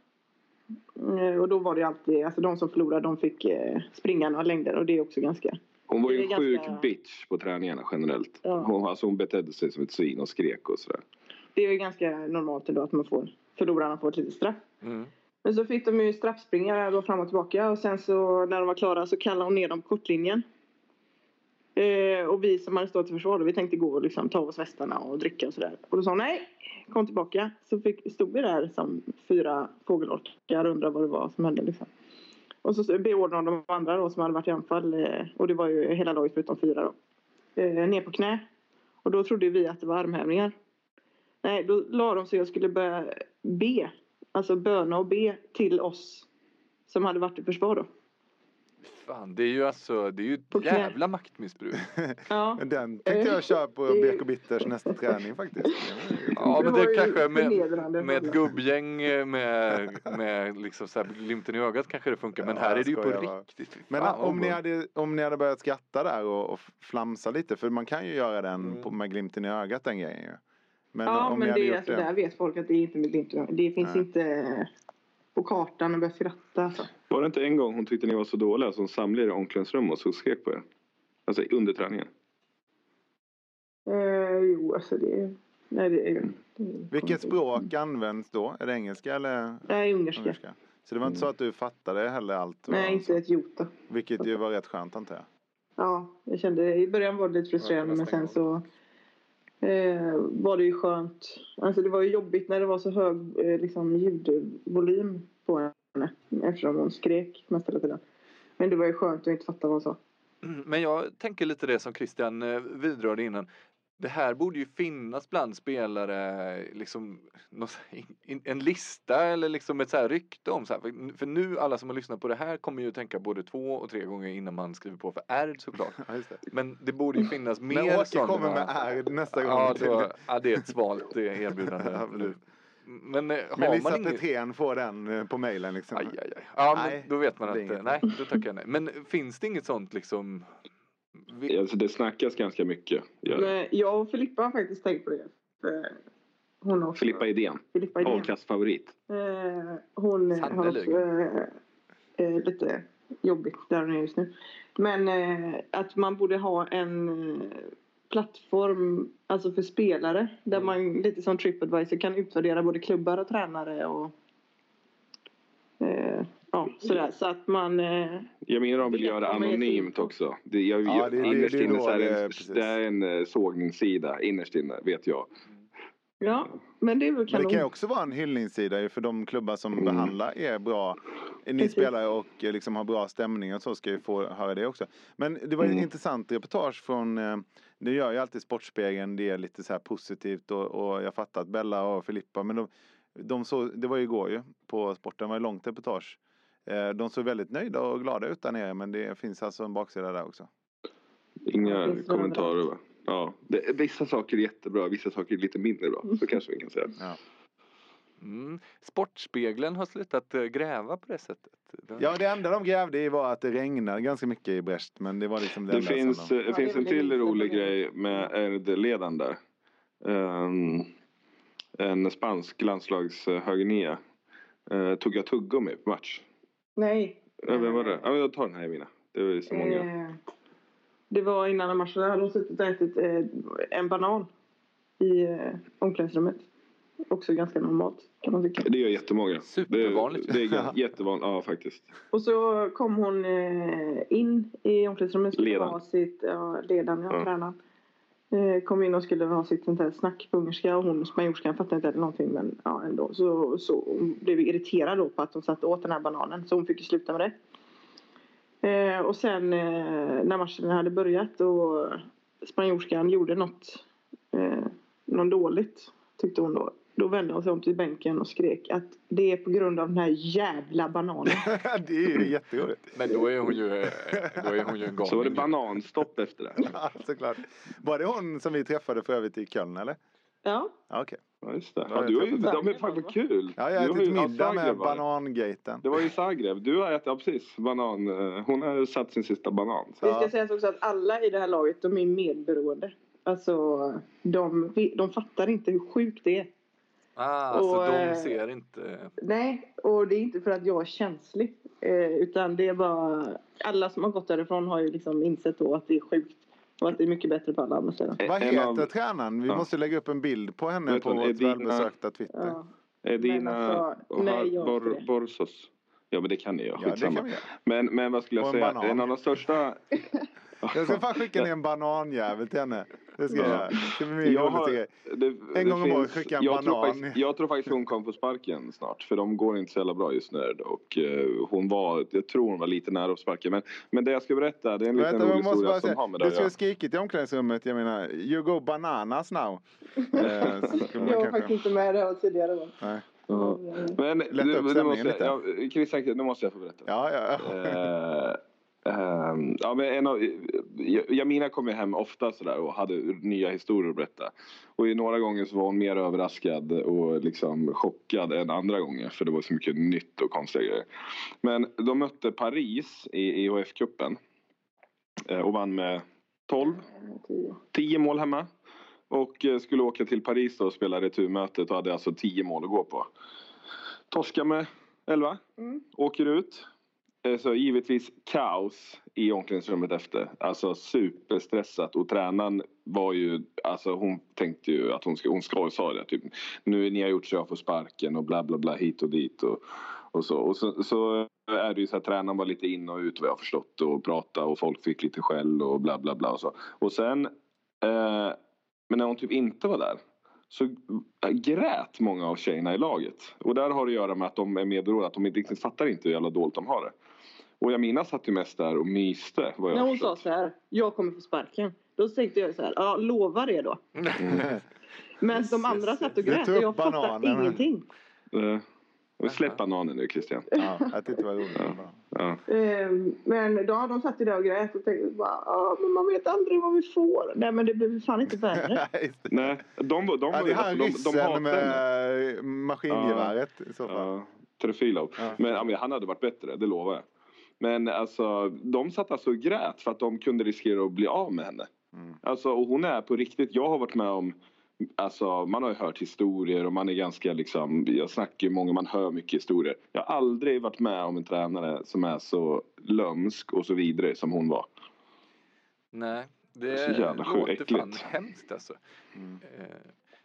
Eh, och då var det alltid, alltså de som förlorade de fick eh, springa några längder och det är också ganska Hon var ju en är sjuk ganska- bitch på träningarna generellt. Ja. Hon, alltså hon betedde sig som ett svin och skrek och sådär. Det är ju ganska normalt ändå att man får, förlorarna får ett litet straff. Mm. Men så fick de ju straffspringa då fram och tillbaka och sen så när de var klara så kallade hon ner dem på kortlinjen. Eh, och vi som hade stått till försvar då, vi tänkte gå och liksom ta av oss västarna och dricka och sådär. Och då sa hon nej, kom tillbaka. Så fick, stod vi där som fyra fågelholkar och undrade vad det var som hände liksom. Och så beordrade de de andra då som hade varit i anfall eh, och det var ju hela laget förutom fyra då. Eh, ner på knä. Och då trodde vi att det var armhävningar. Nej, då la de sig och skulle börja be. Alltså böna och be till oss som hade varit i försvar då. Fan, det är ju alltså, det är ju ett knä. jävla maktmissbruk. [LAUGHS] Ja, Men den tänkte jag köra på BK Bitters nästa träning faktiskt. [LAUGHS] Ja, men det kanske med, med ett gubbgäng eh, med, [LAUGHS] med liksom så här glimten i ögat kanske det funkar. Men Ja, här är det ju på riktigt. Men om ni, hade, om ni hade börjat skratta där och, och flamsa lite, för man kan ju göra den Mm. på, med glimten i ögat den grejen ju. Men ja om ni men det, alltså, det. där vet folk att det är inte med glimt i ögat. Det finns Nej. inte på kartan att börja skratta. Alltså. Var det inte en gång hon tyckte ni var så dåliga hon samlade er i omklädningsrummet och så skrek på er? Alltså under träningen. Eh, jo, alltså det... Nej, det är... Det är Vilket språk används då? Är det engelska eller Nej, ungerska. ungerska? Så det var inte så att du fattade heller allt? Nej, inte ett jota. Vilket ju var rätt skönt antar jag. Ja, jag kände i början var det lite frustrerande men sen så eh, var det ju skönt. Alltså det var ju jobbigt när det var så hög eh, liksom, ljudvolym på henne eftersom hon skrek mest hela tiden. Men det var ju skönt att inte fatta vad hon sa. Mm, men jag tänker lite det som Christian eh, vidrörde innan. Det här borde ju finnas bland spelare, liksom en lista eller liksom ett så här rykte om så här. För, nu alla som har lyssnat på det här kommer ju tänka både två och tre gånger innan man skriver på för Erd såklart. [LAUGHS] Ja, det. Men det borde ju finnas mer När Åke sådana- kommer med R nästa gång. Ja, då, ja, det är ett svalt eh, erbjudande. [LAUGHS] Nu. Men eh, har Men man Lisa inget... Petrén får den eh, på mejlen liksom. Aj, aj, aj. Ja, Nej, men då vet man att, nej, då tackar jag nej. Men finns det inget sånt liksom? Vi... Alltså det snackas ganska mycket. Men jag och Filippa har faktiskt tänkt på det. Hon har också, Filippa Idén. Filippa Idén. Avkast favorit. Eh, hon har också eh, eh, lite jobbigt där hon är just nu. Men eh, att man borde ha en plattform alltså för spelare där man lite som Tripadvisor kan utvärdera både klubbar och tränare och eh, ja, sådär. Så att man... Eh, Jag menar de vill göra in anonymt också. Det, jag, Ja, jag, det- det- innerst det är inne så är det, det- en, det är en eh, sågningssida. Innerst inne vet jag. ja, men det är väl Men det kanon. kan också vara en hyllningssida ju för de klubbar som Mm. behandlar er bra. Ni Precis. spelare och eh, liksom har bra stämning och så ska ju få höra det också. Men det var ett Mm. intressant reportage från, eh, det gör ju alltid Sportspegeln, det är lite så här positivt och, och jag fattar att Bella och Filippa, men de, de såg, det var ju igår ju på sporten, det var ett långt reportage. Eh, De såg väldigt nöjda och glada ut där nere men det finns alltså en baksida där också. Inga Ja, kommentarer va? Ja, det, vissa saker är jättebra, vissa saker är lite mindre bra. Så kanske vi kan säga. Mm. Sportspegeln har slutat eh, gräva på det sättet. Det- Ja det enda de grävde i var att det regnade ganska mycket i Brest men det var liksom det, Det enda finns, som de... det Ja, finns det är en till rolig grej med Erd-ledaren där. Ehm, en spansk landslagshögernia uh, tog jag tuggummi på match. Nej. Ja, vem var det? Ja, jag tar den här Emina. Det var så många. Eh, det var innan en match. Där hade hon suttit och ätit eh, en banan i eh, omklädningsrummet. Också ganska normalt kan man tycka. Det gör jättemånga. Supervanligt. Det, det är [LAUGHS] jättevanligt, ja faktiskt. Och så kom hon in i omklädningsrummet. Ledaren. sitt, ja, ledaren, ja, Ja. tränaren. Eh, kom in och skulle ha sitt sånt här snack på ungerska och hon spanjorskan fattade inte heller någonting men ja ändå. Så, så hon blev irriterad då på att hon satt och åt den här bananen så hon fick ju sluta med det. Eh, och sen eh, när matchen hade börjat och spanjorskan gjorde något, eh, något dåligt tyckte hon då. Då vände hon sig om till bänken och skrek att det är på grund av den här jävla bananen. [LAUGHS] det är ju jätteroligt. Men då är hon ju, eh, då är hon ju en galning. Så var det bananstopp efter det. Ja, såklart. Var det hon som vi träffade för övrigt i Köln eller? Ja, Ja, okej. Ja, just det. Ja, du har ju, de är fan vad kul. Ja, jag har ätit middag med banangaten. Det var ju Zagreb. Du har ätit, ja precis, banan. eh, Hon har satt sin sista banan. Så. Det ska sägas också att alla i det här laget de är medberoende. Alltså de, de fattar inte hur sjukt det är. Ah, så Och, de eh, ser inte... Nej, och det är inte för att jag är känslig. Eh, utan det är bara alla som har gått därifrån har ju liksom insett då att det är sjukt. Och att det är mycket bättre på alla andra ställen. Vad En heter av- tränaren? Vi Ja. måste lägga upp en bild på henne på vårt välbesökta Twitter. Ja. Edina alltså. Borsos. Ja men det kan ni göra, Ja, det skitsamma. kan vi göra. Men, men vad skulle jag en säga? banan. En av de största... [LAUGHS] Jag ska fan skicka ner en bananjävel till henne. Det ska jag Ja. Det blir min Jag har- det, En det gång om året finns- skicka en jag tror, banan. faktiskt, jag tror faktiskt hon kommer få sparken snart. För de går inte så jävla bra just nu. Och eh, hon var, jag tror hon var lite nära att få sparken. Men, men det jag ska berätta, det är en liten Vänta, rolig jag historia som säga. har med det Du skulle göra. skrikit i omklädningsrummet. Jag menar, you go bananas now. [LAUGHS] Man Jag var kanske- faktiskt inte med där tidigare. Då. Nej. Ja. Men du, upp du stämningen måste, lite. ja, Christian, nu måste jag få berätta. Ja, ja, ja. Ehm, ja, men en av, jag- Jamina kom ju hem ofta sådär och hade nya historier att berätta. Och i några gånger så var hon mer överraskad och liksom chockad än andra gånger för det var så mycket nytt och konstiga grejer. Men de mötte Paris i EHF-cupen eh, och vann med 12 10 mål hemma. Och eh, skulle åka till Paris då och spela returmötet och hade alltså 10 mål att gå på. Torska med 11. Mm. Åker ut. Eh, Så givetvis kaos i omklädningsrummet efter. Alltså superstressat. Och tränaren var ju, alltså hon tänkte ju att hon ska, hon ska sa det typ. Nu ni har gjort så jag får sparken och bla bla bla hit och dit och, och så. Och så, så är det ju så att tränaren var lite in och ut vad jag har förstått och prata och folk fick lite skäll och bla bla bla och så. Och sen, eh, men när hon typ inte var där så grät många av tjejerna i laget. Och där har det att göra med att de är medberoende, att de inte riktigt fattar inte hur jävla dåligt de har det. Och Jamina satt ju mest där och myste. Vad jag När hon sa så här, jag kommer få sparken. Då tänkte jag så här, ja lova det då. [LAUGHS] Men de andra satt och Du grät och jag fattade ingenting. Eh, och släpp bananen nu Christian. ja, jag tyckte det var roligt. Ja. Ehm, Men då, de satt där och grät och tänkte bara, ja men man vet aldrig vad vi får. Nej men det blev fan inte värre. [LAUGHS] Nej, de, de, de, Ja, det är han alltså, de, de henne. med maskingeväret i så fall. Ja. Ja. Ja, men han hade varit bättre, det lovar jag. Men alltså, de satt alltså och grät för att de kunde riskera att bli av med henne. Mm. Alltså, och hon är på riktigt, jag har varit med om Alltså man har ju hört historier och man är ganska liksom, jag snackar ju många, man hör mycket historier. Jag har aldrig varit med om en tränare som är så lömsk och så vidare som hon var. Nej, Det Så jävla låter fan äckligt. hemskt alltså. Mm. Eh,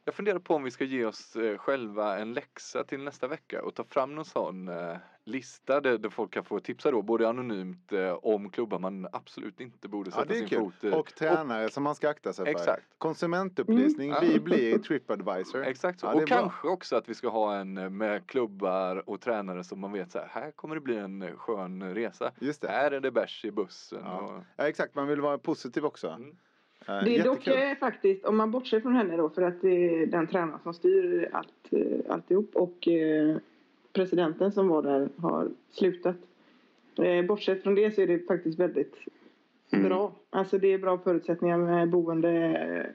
Jag funderar på om vi ska ge oss eh, själva en läxa till nästa vecka och ta fram någon sån eh, lista där, där folk kan få tipsa då både anonymt eh, om klubbar man absolut inte borde Ja, sätta det är sin kul. fot i. Och tränare som man ska akta sig för. Exakt. Konsumentupplysning, Mm. vi Ja. blir Tripadvisor. Exakt så. Ja, och bra. kanske också att vi ska ha en eh, med klubbar och tränare som man vet så här, här kommer det bli en eh, skön resa. Just det. Här är det bärs i bussen. Ja. Och, Ja, exakt, man vill vara positiv också. Mm. Det är dock jättekul. eh, faktiskt, om man bortser från henne då, för att det är den tränaren som styr allt, eh, alltihop och presidenten som var där har slutat. Eh, bortsett från det så är det faktiskt väldigt Mm. bra. Alltså det är bra förutsättningar med boende.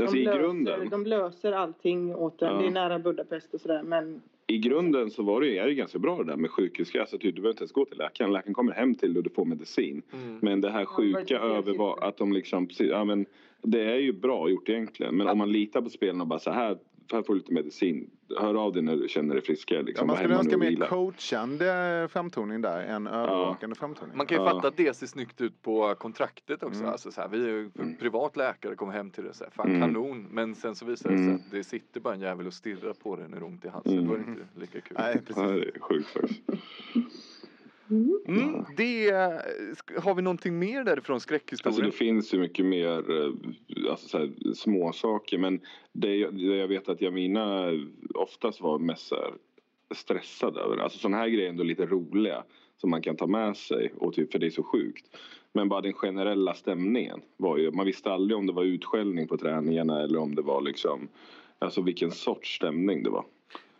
Alltså, i löser, grunden- de löser allting åt en. Ja. Det är nära Budapest och sådär men I grunden så var det ju, är det ganska bra det där med sjukhusgräs. Typ, du behöver inte ens gå till läkaren. Läkaren kommer hem till dig och du får medicin. mm. Men det här sjuka över vad, att de liksom, precis, ja men det är ju bra gjort egentligen. Men om man litar på spelarna och bara så här, här får du lite medicin. Hör av dig när du känner dig friskare. Ja, Liksom. man Var skulle önska mer coachande framtoning där än övervakande framtoning. Man kan ju Ja. fatta att det ser snyggt ut på kontraktet också. Mm. Alltså så här, vi är ju Mm. privat läkare kommer hem till det så här, fan Mm. kanon. Men sen så visar det sig Mm. att det sitter bara en jävel och stirrar på dig när det är ont i halsen. Mm. Då är det inte lika kul. Nej, Ja, precis. det är sjukt faktiskt. Mm, det, sk- har vi någonting mer därifrån Alltså skräckhistorien? det finns ju mycket mer eh, alltså, så här, små saker men det jag, det jag vet att Jamina oftast var mest stressad över. Alltså sådana här grejer är ändå lite roliga som man kan ta med sig och typ för det är så sjukt. Men bara den generella stämningen var ju, man visste aldrig om det var utskällning på träningarna eller om det var liksom Alltså vilken sorts stämning det var.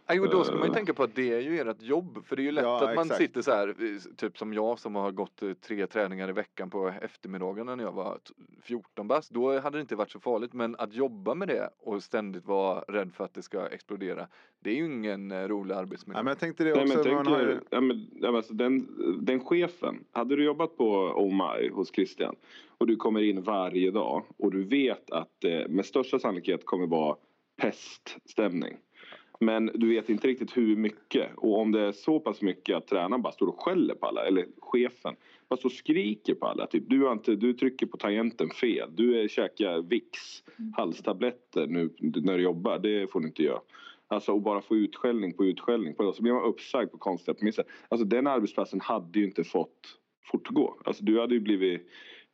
Ja, jo, då ska man ju Eh. tänka på att det är ju ert jobb. För det är ju lätt Ja, att man exakt. sitter så här, eh, typ som jag som har gått eh, tre träningar i veckan på eftermiddagarna när jag var t- 14 bast. Då hade det inte varit så farligt. Men att jobba med det och ständigt vara rädd för att det ska explodera. Det är ju ingen eh, rolig arbetsmiljö. Ja, men jag tänkte det Nej, också. men tänk, har ju... ja, men, ja, men alltså, den, den chefen, hade du jobbat på Oh My hos Christian och du kommer in varje dag och du vet att det med största sannolikhet kommer vara peststämning. Men du vet inte riktigt hur mycket och om det är så pass mycket att tränaren bara står och skäller på alla eller chefen bara står och skriker på alla. Typ, du, har inte, du trycker på tangenten fel. Du käkar Vicks halstabletter nu när du jobbar. Det får du inte göra. Alltså och bara få utskällning på utskällning på det. Så blir man uppsagd på konstiga premisser. Alltså den arbetsplatsen hade ju inte fått fortgå. Alltså du hade ju blivit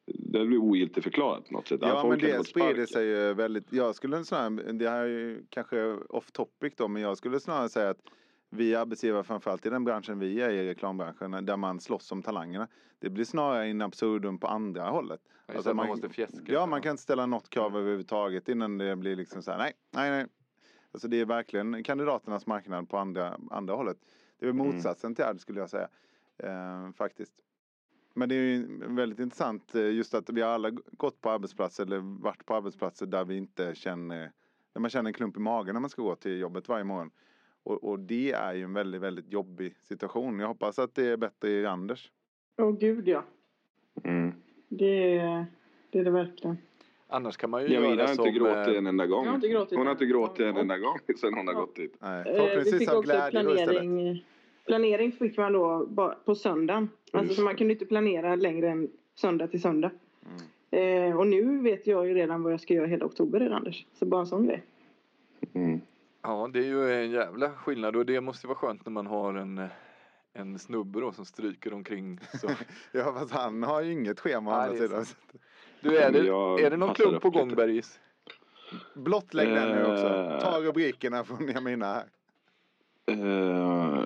det hade blivit ogiltigt förklarat på något sätt. Ja men det sprider sig ju väldigt, jag skulle snarare, det här är ju kanske off topic då, men jag skulle snarare säga att vi arbetsgivare framförallt i den branschen vi är i, reklambranschen, där man slåss om talangerna. Det blir snarare in absurdum på andra hållet. Ja, just att man måste fjäska. Ja, man kan inte ställa något krav överhuvudtaget innan det blir liksom så här, nej, nej, nej. Alltså det är verkligen kandidaternas marknad på andra, andra hållet. Det är Mm. motsatsen till det skulle jag säga. Eh, faktiskt. Men det är ju väldigt intressant eh, just att vi har alla gått på arbetsplatser eller varit på arbetsplatser där vi inte känner, där man känner en klump i magen när man ska gå till jobbet varje morgon. Och, och det är ju en väldigt, väldigt jobbig situation. Jag hoppas att det är bättre i Anders. åh gud ja. Mm. Det, är- det är det verkligen. Annars kan man ju Jamina göra har som... inte gråtit eh, en enda gång. Jag har inte gråtit hon har inte gråtit en enda gång sen hon har Ja. gått dit. Nej, Eh, vi förhoppningsvis fick av också glädje då istället. Planering. Fick man då på söndagen. Alltså Just så man kunde inte planera längre än söndag till söndag. Mm. Eh, och nu vet jag ju redan vad jag ska göra hela oktober redan Anders. Så bara en sån grej. Mm. Ja, det är ju en jävla skillnad och det måste vara skönt när man har en, en snubbe då som stryker omkring. Så. [LAUGHS] Ja fast han har ju inget schema å andra sidan. Du, är det, är det någon klubb på gång. Bergis? Blottlägg den nu också. Eh. Ta rubrikerna från Jamina här. Eh.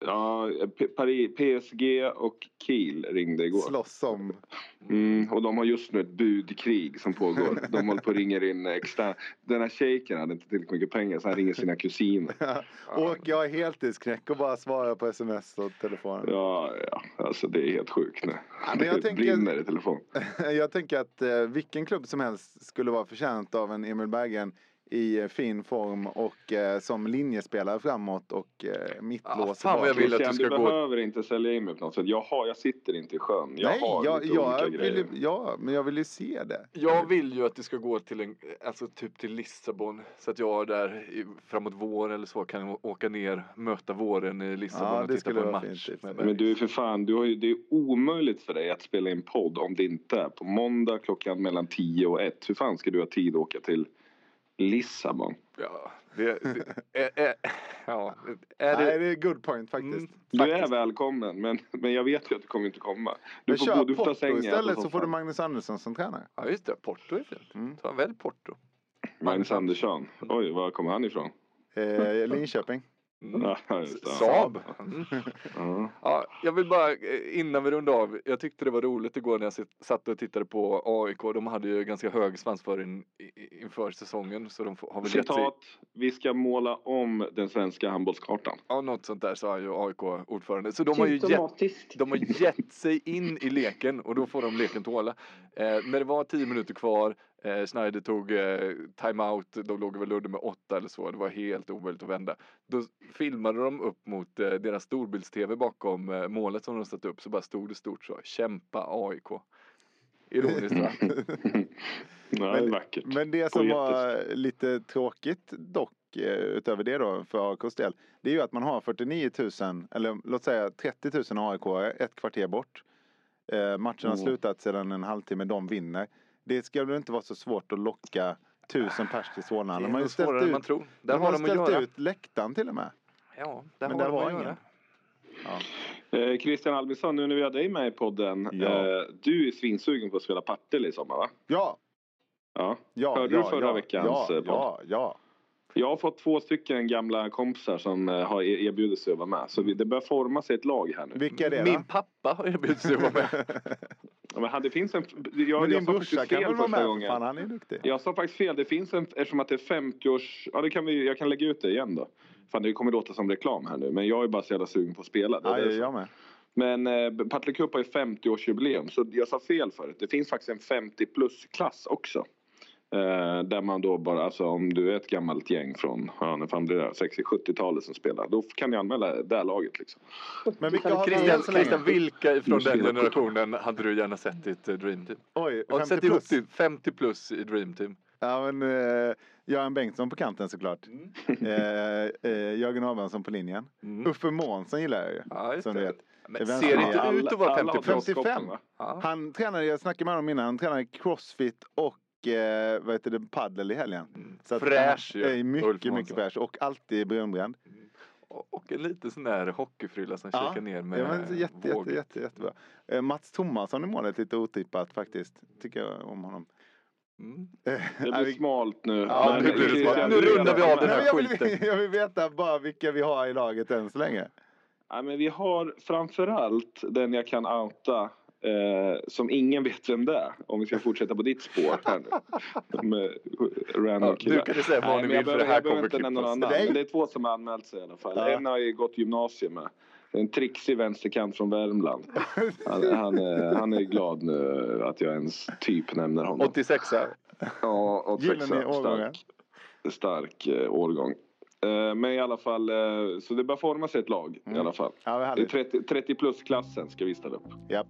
Ja, Paris, PSG och Kiel ringde igår. Slåss om. Mm, och de har just nu ett budkrig som pågår. De håller på och ringer in extra. Den här shejken hade inte tillräckligt mycket pengar så han ringer sina kusiner. [LAUGHS] och jag är heltidsknäck och bara svarar på sms och telefon. Ja, ja, alltså det är helt sjukt nu. Ja, men jag det tänker- brinner i telefon. [LAUGHS] Jag tänker att eh, vilken klubb som helst skulle vara förtjänt av en Emil Berggren i eh, fin form och eh, som linjespelare framåt och eh, mittlås. fan vad jag vill att du ska du gå- behöver inte sälja in mig på något sätt. Jag, har, jag sitter inte i sjön. Jag Nej, har jag, lite jag olika vill, grejer. ja, men jag vill ju se det. Jag vill ju att det ska gå till en, alltså typ till Lissabon så att jag där i, framåt vår eller så kan åka ner, möta våren i Lissabon Ja, och titta på en match. Men du är för fan, du har ju, det är omöjligt för dig att spela in podd om det inte är på måndag klockan mellan 10 och 1. Hur fan ska du ha tid att åka till Lissabon? Ja, det, det, är, är, ja, är Nej, det, det är good point faktiskt. Mm. Du är välkommen, men, men jag vet ju att du kommer inte komma. Du Men får kör Porto sängen. istället så får du Magnus Andersson som tränare. ja just det, Porto är fint. Mm. Ta väl Porto. Magnus Andersson. Oj, var kommer han ifrån? Eh, Linköping. Mm. Saab. Mm. [LAUGHS] Ja. Ja, jag vill bara eh, innan vi rundar av. Jag tyckte det var roligt igår när jag satt och tittade på AIK. De hade ju ganska hög svansföring inför säsongen så de har väl. Citat, vi ska måla om den svenska handbollskartan. Ja, något sånt där sa ju AIK-ordförande. Så de har ju gett. De har gett sig in i leken och då får de leken tåla. Eh, när det var tio minuter kvar, eh, Schneider tog eh, timeout, de låg väl under med åtta eller så, det var helt omöjligt att vända. Då filmade de upp mot eh, deras storbilds-tv bakom eh, målet som de satt upp, så bara stod det stort så, kämpa AIK. Ironiskt va? [LAUGHS] Det är vackert. Men det som Poetiskt. var lite tråkigt dock eh, utöver det då för AIKs del. Det är ju att man har 49 000 eller låt säga 30 000 AIK ett kvarter bort. Eh, matchen har Mm. slutat sedan en halvtimme, de vinner. Det ska väl inte vara så svårt att locka tusen pers till Det Solna. är De har ju ställt än man ut, tror. Där de har har de att ställt göra. ut läktaren till och med. Ja, där Men har där de var att ingen. göra. Eh, Christian Albinsson, nu när vi har dig med i podden. Ja. Eh, du är svinsugen på att spela padel i sommar va? Ja, Ja. ja, Hörde ja, du förra ja, veckans, ja, eh, podd? ja, ja. Jag har fått två stycken gamla kompisar som eh, har e- erbjudit sig att vara med. Så vi, det börjar forma sig ett lag här nu. Vilka är det Min då? pappa har erbjudit sig att vara med. [LAUGHS] Ja, Men det finns en... Jag, Men din sa brorsa kan väl vara med? gången. Fan, han är duktig. Jag sa faktiskt fel. Det finns en, eftersom att det är 50-års... Ja, det kan vi, jag kan lägga ut det igen då. Fan, det kommer låta som reklam här nu. Men jag är bara så jävla sugen på att spela. Det är Ja, därför. jag med. Men eh, Partille Cup har ju 50-årsjubileum. Så jag sa fel förut. Det finns faktiskt en 50 plus-klass också. Eh, där man då bara, alltså om du är ett gammalt gäng från, ja när fan blir det, 60-70-talet som spelar. Då kan ni anmäla det laget liksom. Men vilka har vi Christian, än så länge? Christian, vilka från den generationen hade du gärna sett i ett eh, Dream Team? Oj, Och 50 sätt ihop plus. till 50 plus i Dream Team. Ja, men uh, Göran Bengtsson på kanten såklart. Eh, eh, Jörgen Abrahamsson på linjen. Mm. Uffe Månsson gillar jag ju. Ja, som det. du vet. Men Det ser vänster- inte ut att vara 50 har plus. 55. proffskoppen, va? Ja. Han tränade, jag snackade med honom innan, han tränade crossfit och eh, vad heter det, paddel i helgen. Så att Fräsch ju, är Ulf mycket, mycket fräsch och alltid brunbränd. Och- Och en liten sån där hockeyfrilla som Ja, kikar ner med Ja, men jätte, jätte, våg. jätte, jättebra. Eh, Mats Thomasson i målet, lite otippat faktiskt. Tycker jag om honom. Mm. Eh, Det nej, blir smalt nu. Ja, Men nu blir det smalt. Nu rundar vi av den Nej, här jag, vill, skiten. [LAUGHS] jag vill veta bara vilka vi har i laget än så länge. Ja, men vi har framförallt den jag kan outa eh, som ingen vet vem det är. Om vi ska fortsätta på ditt spår här nu. Med random Ja, nu kan ni säga vad Nej, ni vill, för det här kommer inte nämna någon annan. Men det är två som har anmält sig i alla fall. Ja. En har ju gått gymnasium med. En trixig vänsterkant från Värmland. Han, han, är, han är glad nu att jag ens typ nämner honom. 86 Ja, och Gyllene sexa. årgångar. Stark, stark eh, årgång. Eh, men i alla fall, eh, så det bör forma sig ett lag i alla fall. Ja, vad I härligt. 30, 30 plus-klassen ska vi ställa upp. Japp.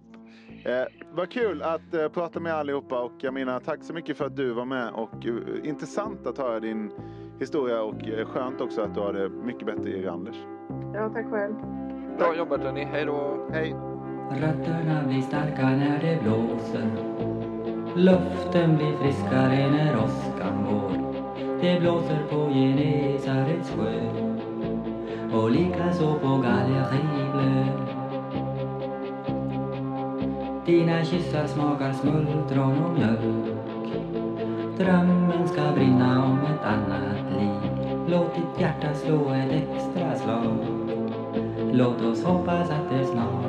Eh, vad kul att eh, prata med allihopa och jag menar tack så mycket för att du var med och eh, intressant att höra din historia och eh, skönt också att du har det mycket bättre i Randers. Ja, tack själv. Bra jobbat hörni, hej då! Hej! Rötterna blir starka när det blåser Luften blir friskare när åskan går det blåser på Genesarets sjö. Och likaså på Gallerivlö Dina kyssar smakar smultron och mjölk. Drömmen ska brinna om ett annat liv. Låt ditt hjärta slå ett extra slag. Låt oss hoppas att det snart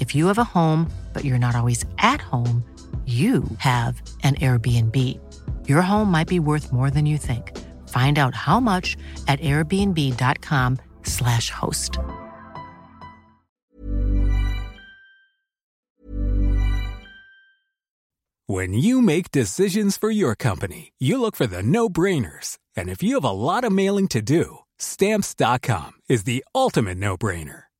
If you have a home, but you're not always at home, you have an Airbnb. Your home might be worth more than you think. Find out how much at airbnb.com/slash host. When you make decisions for your company, you look for the no-brainers. And if you have a lot of mailing to do, stamps.com is the ultimate no-brainer.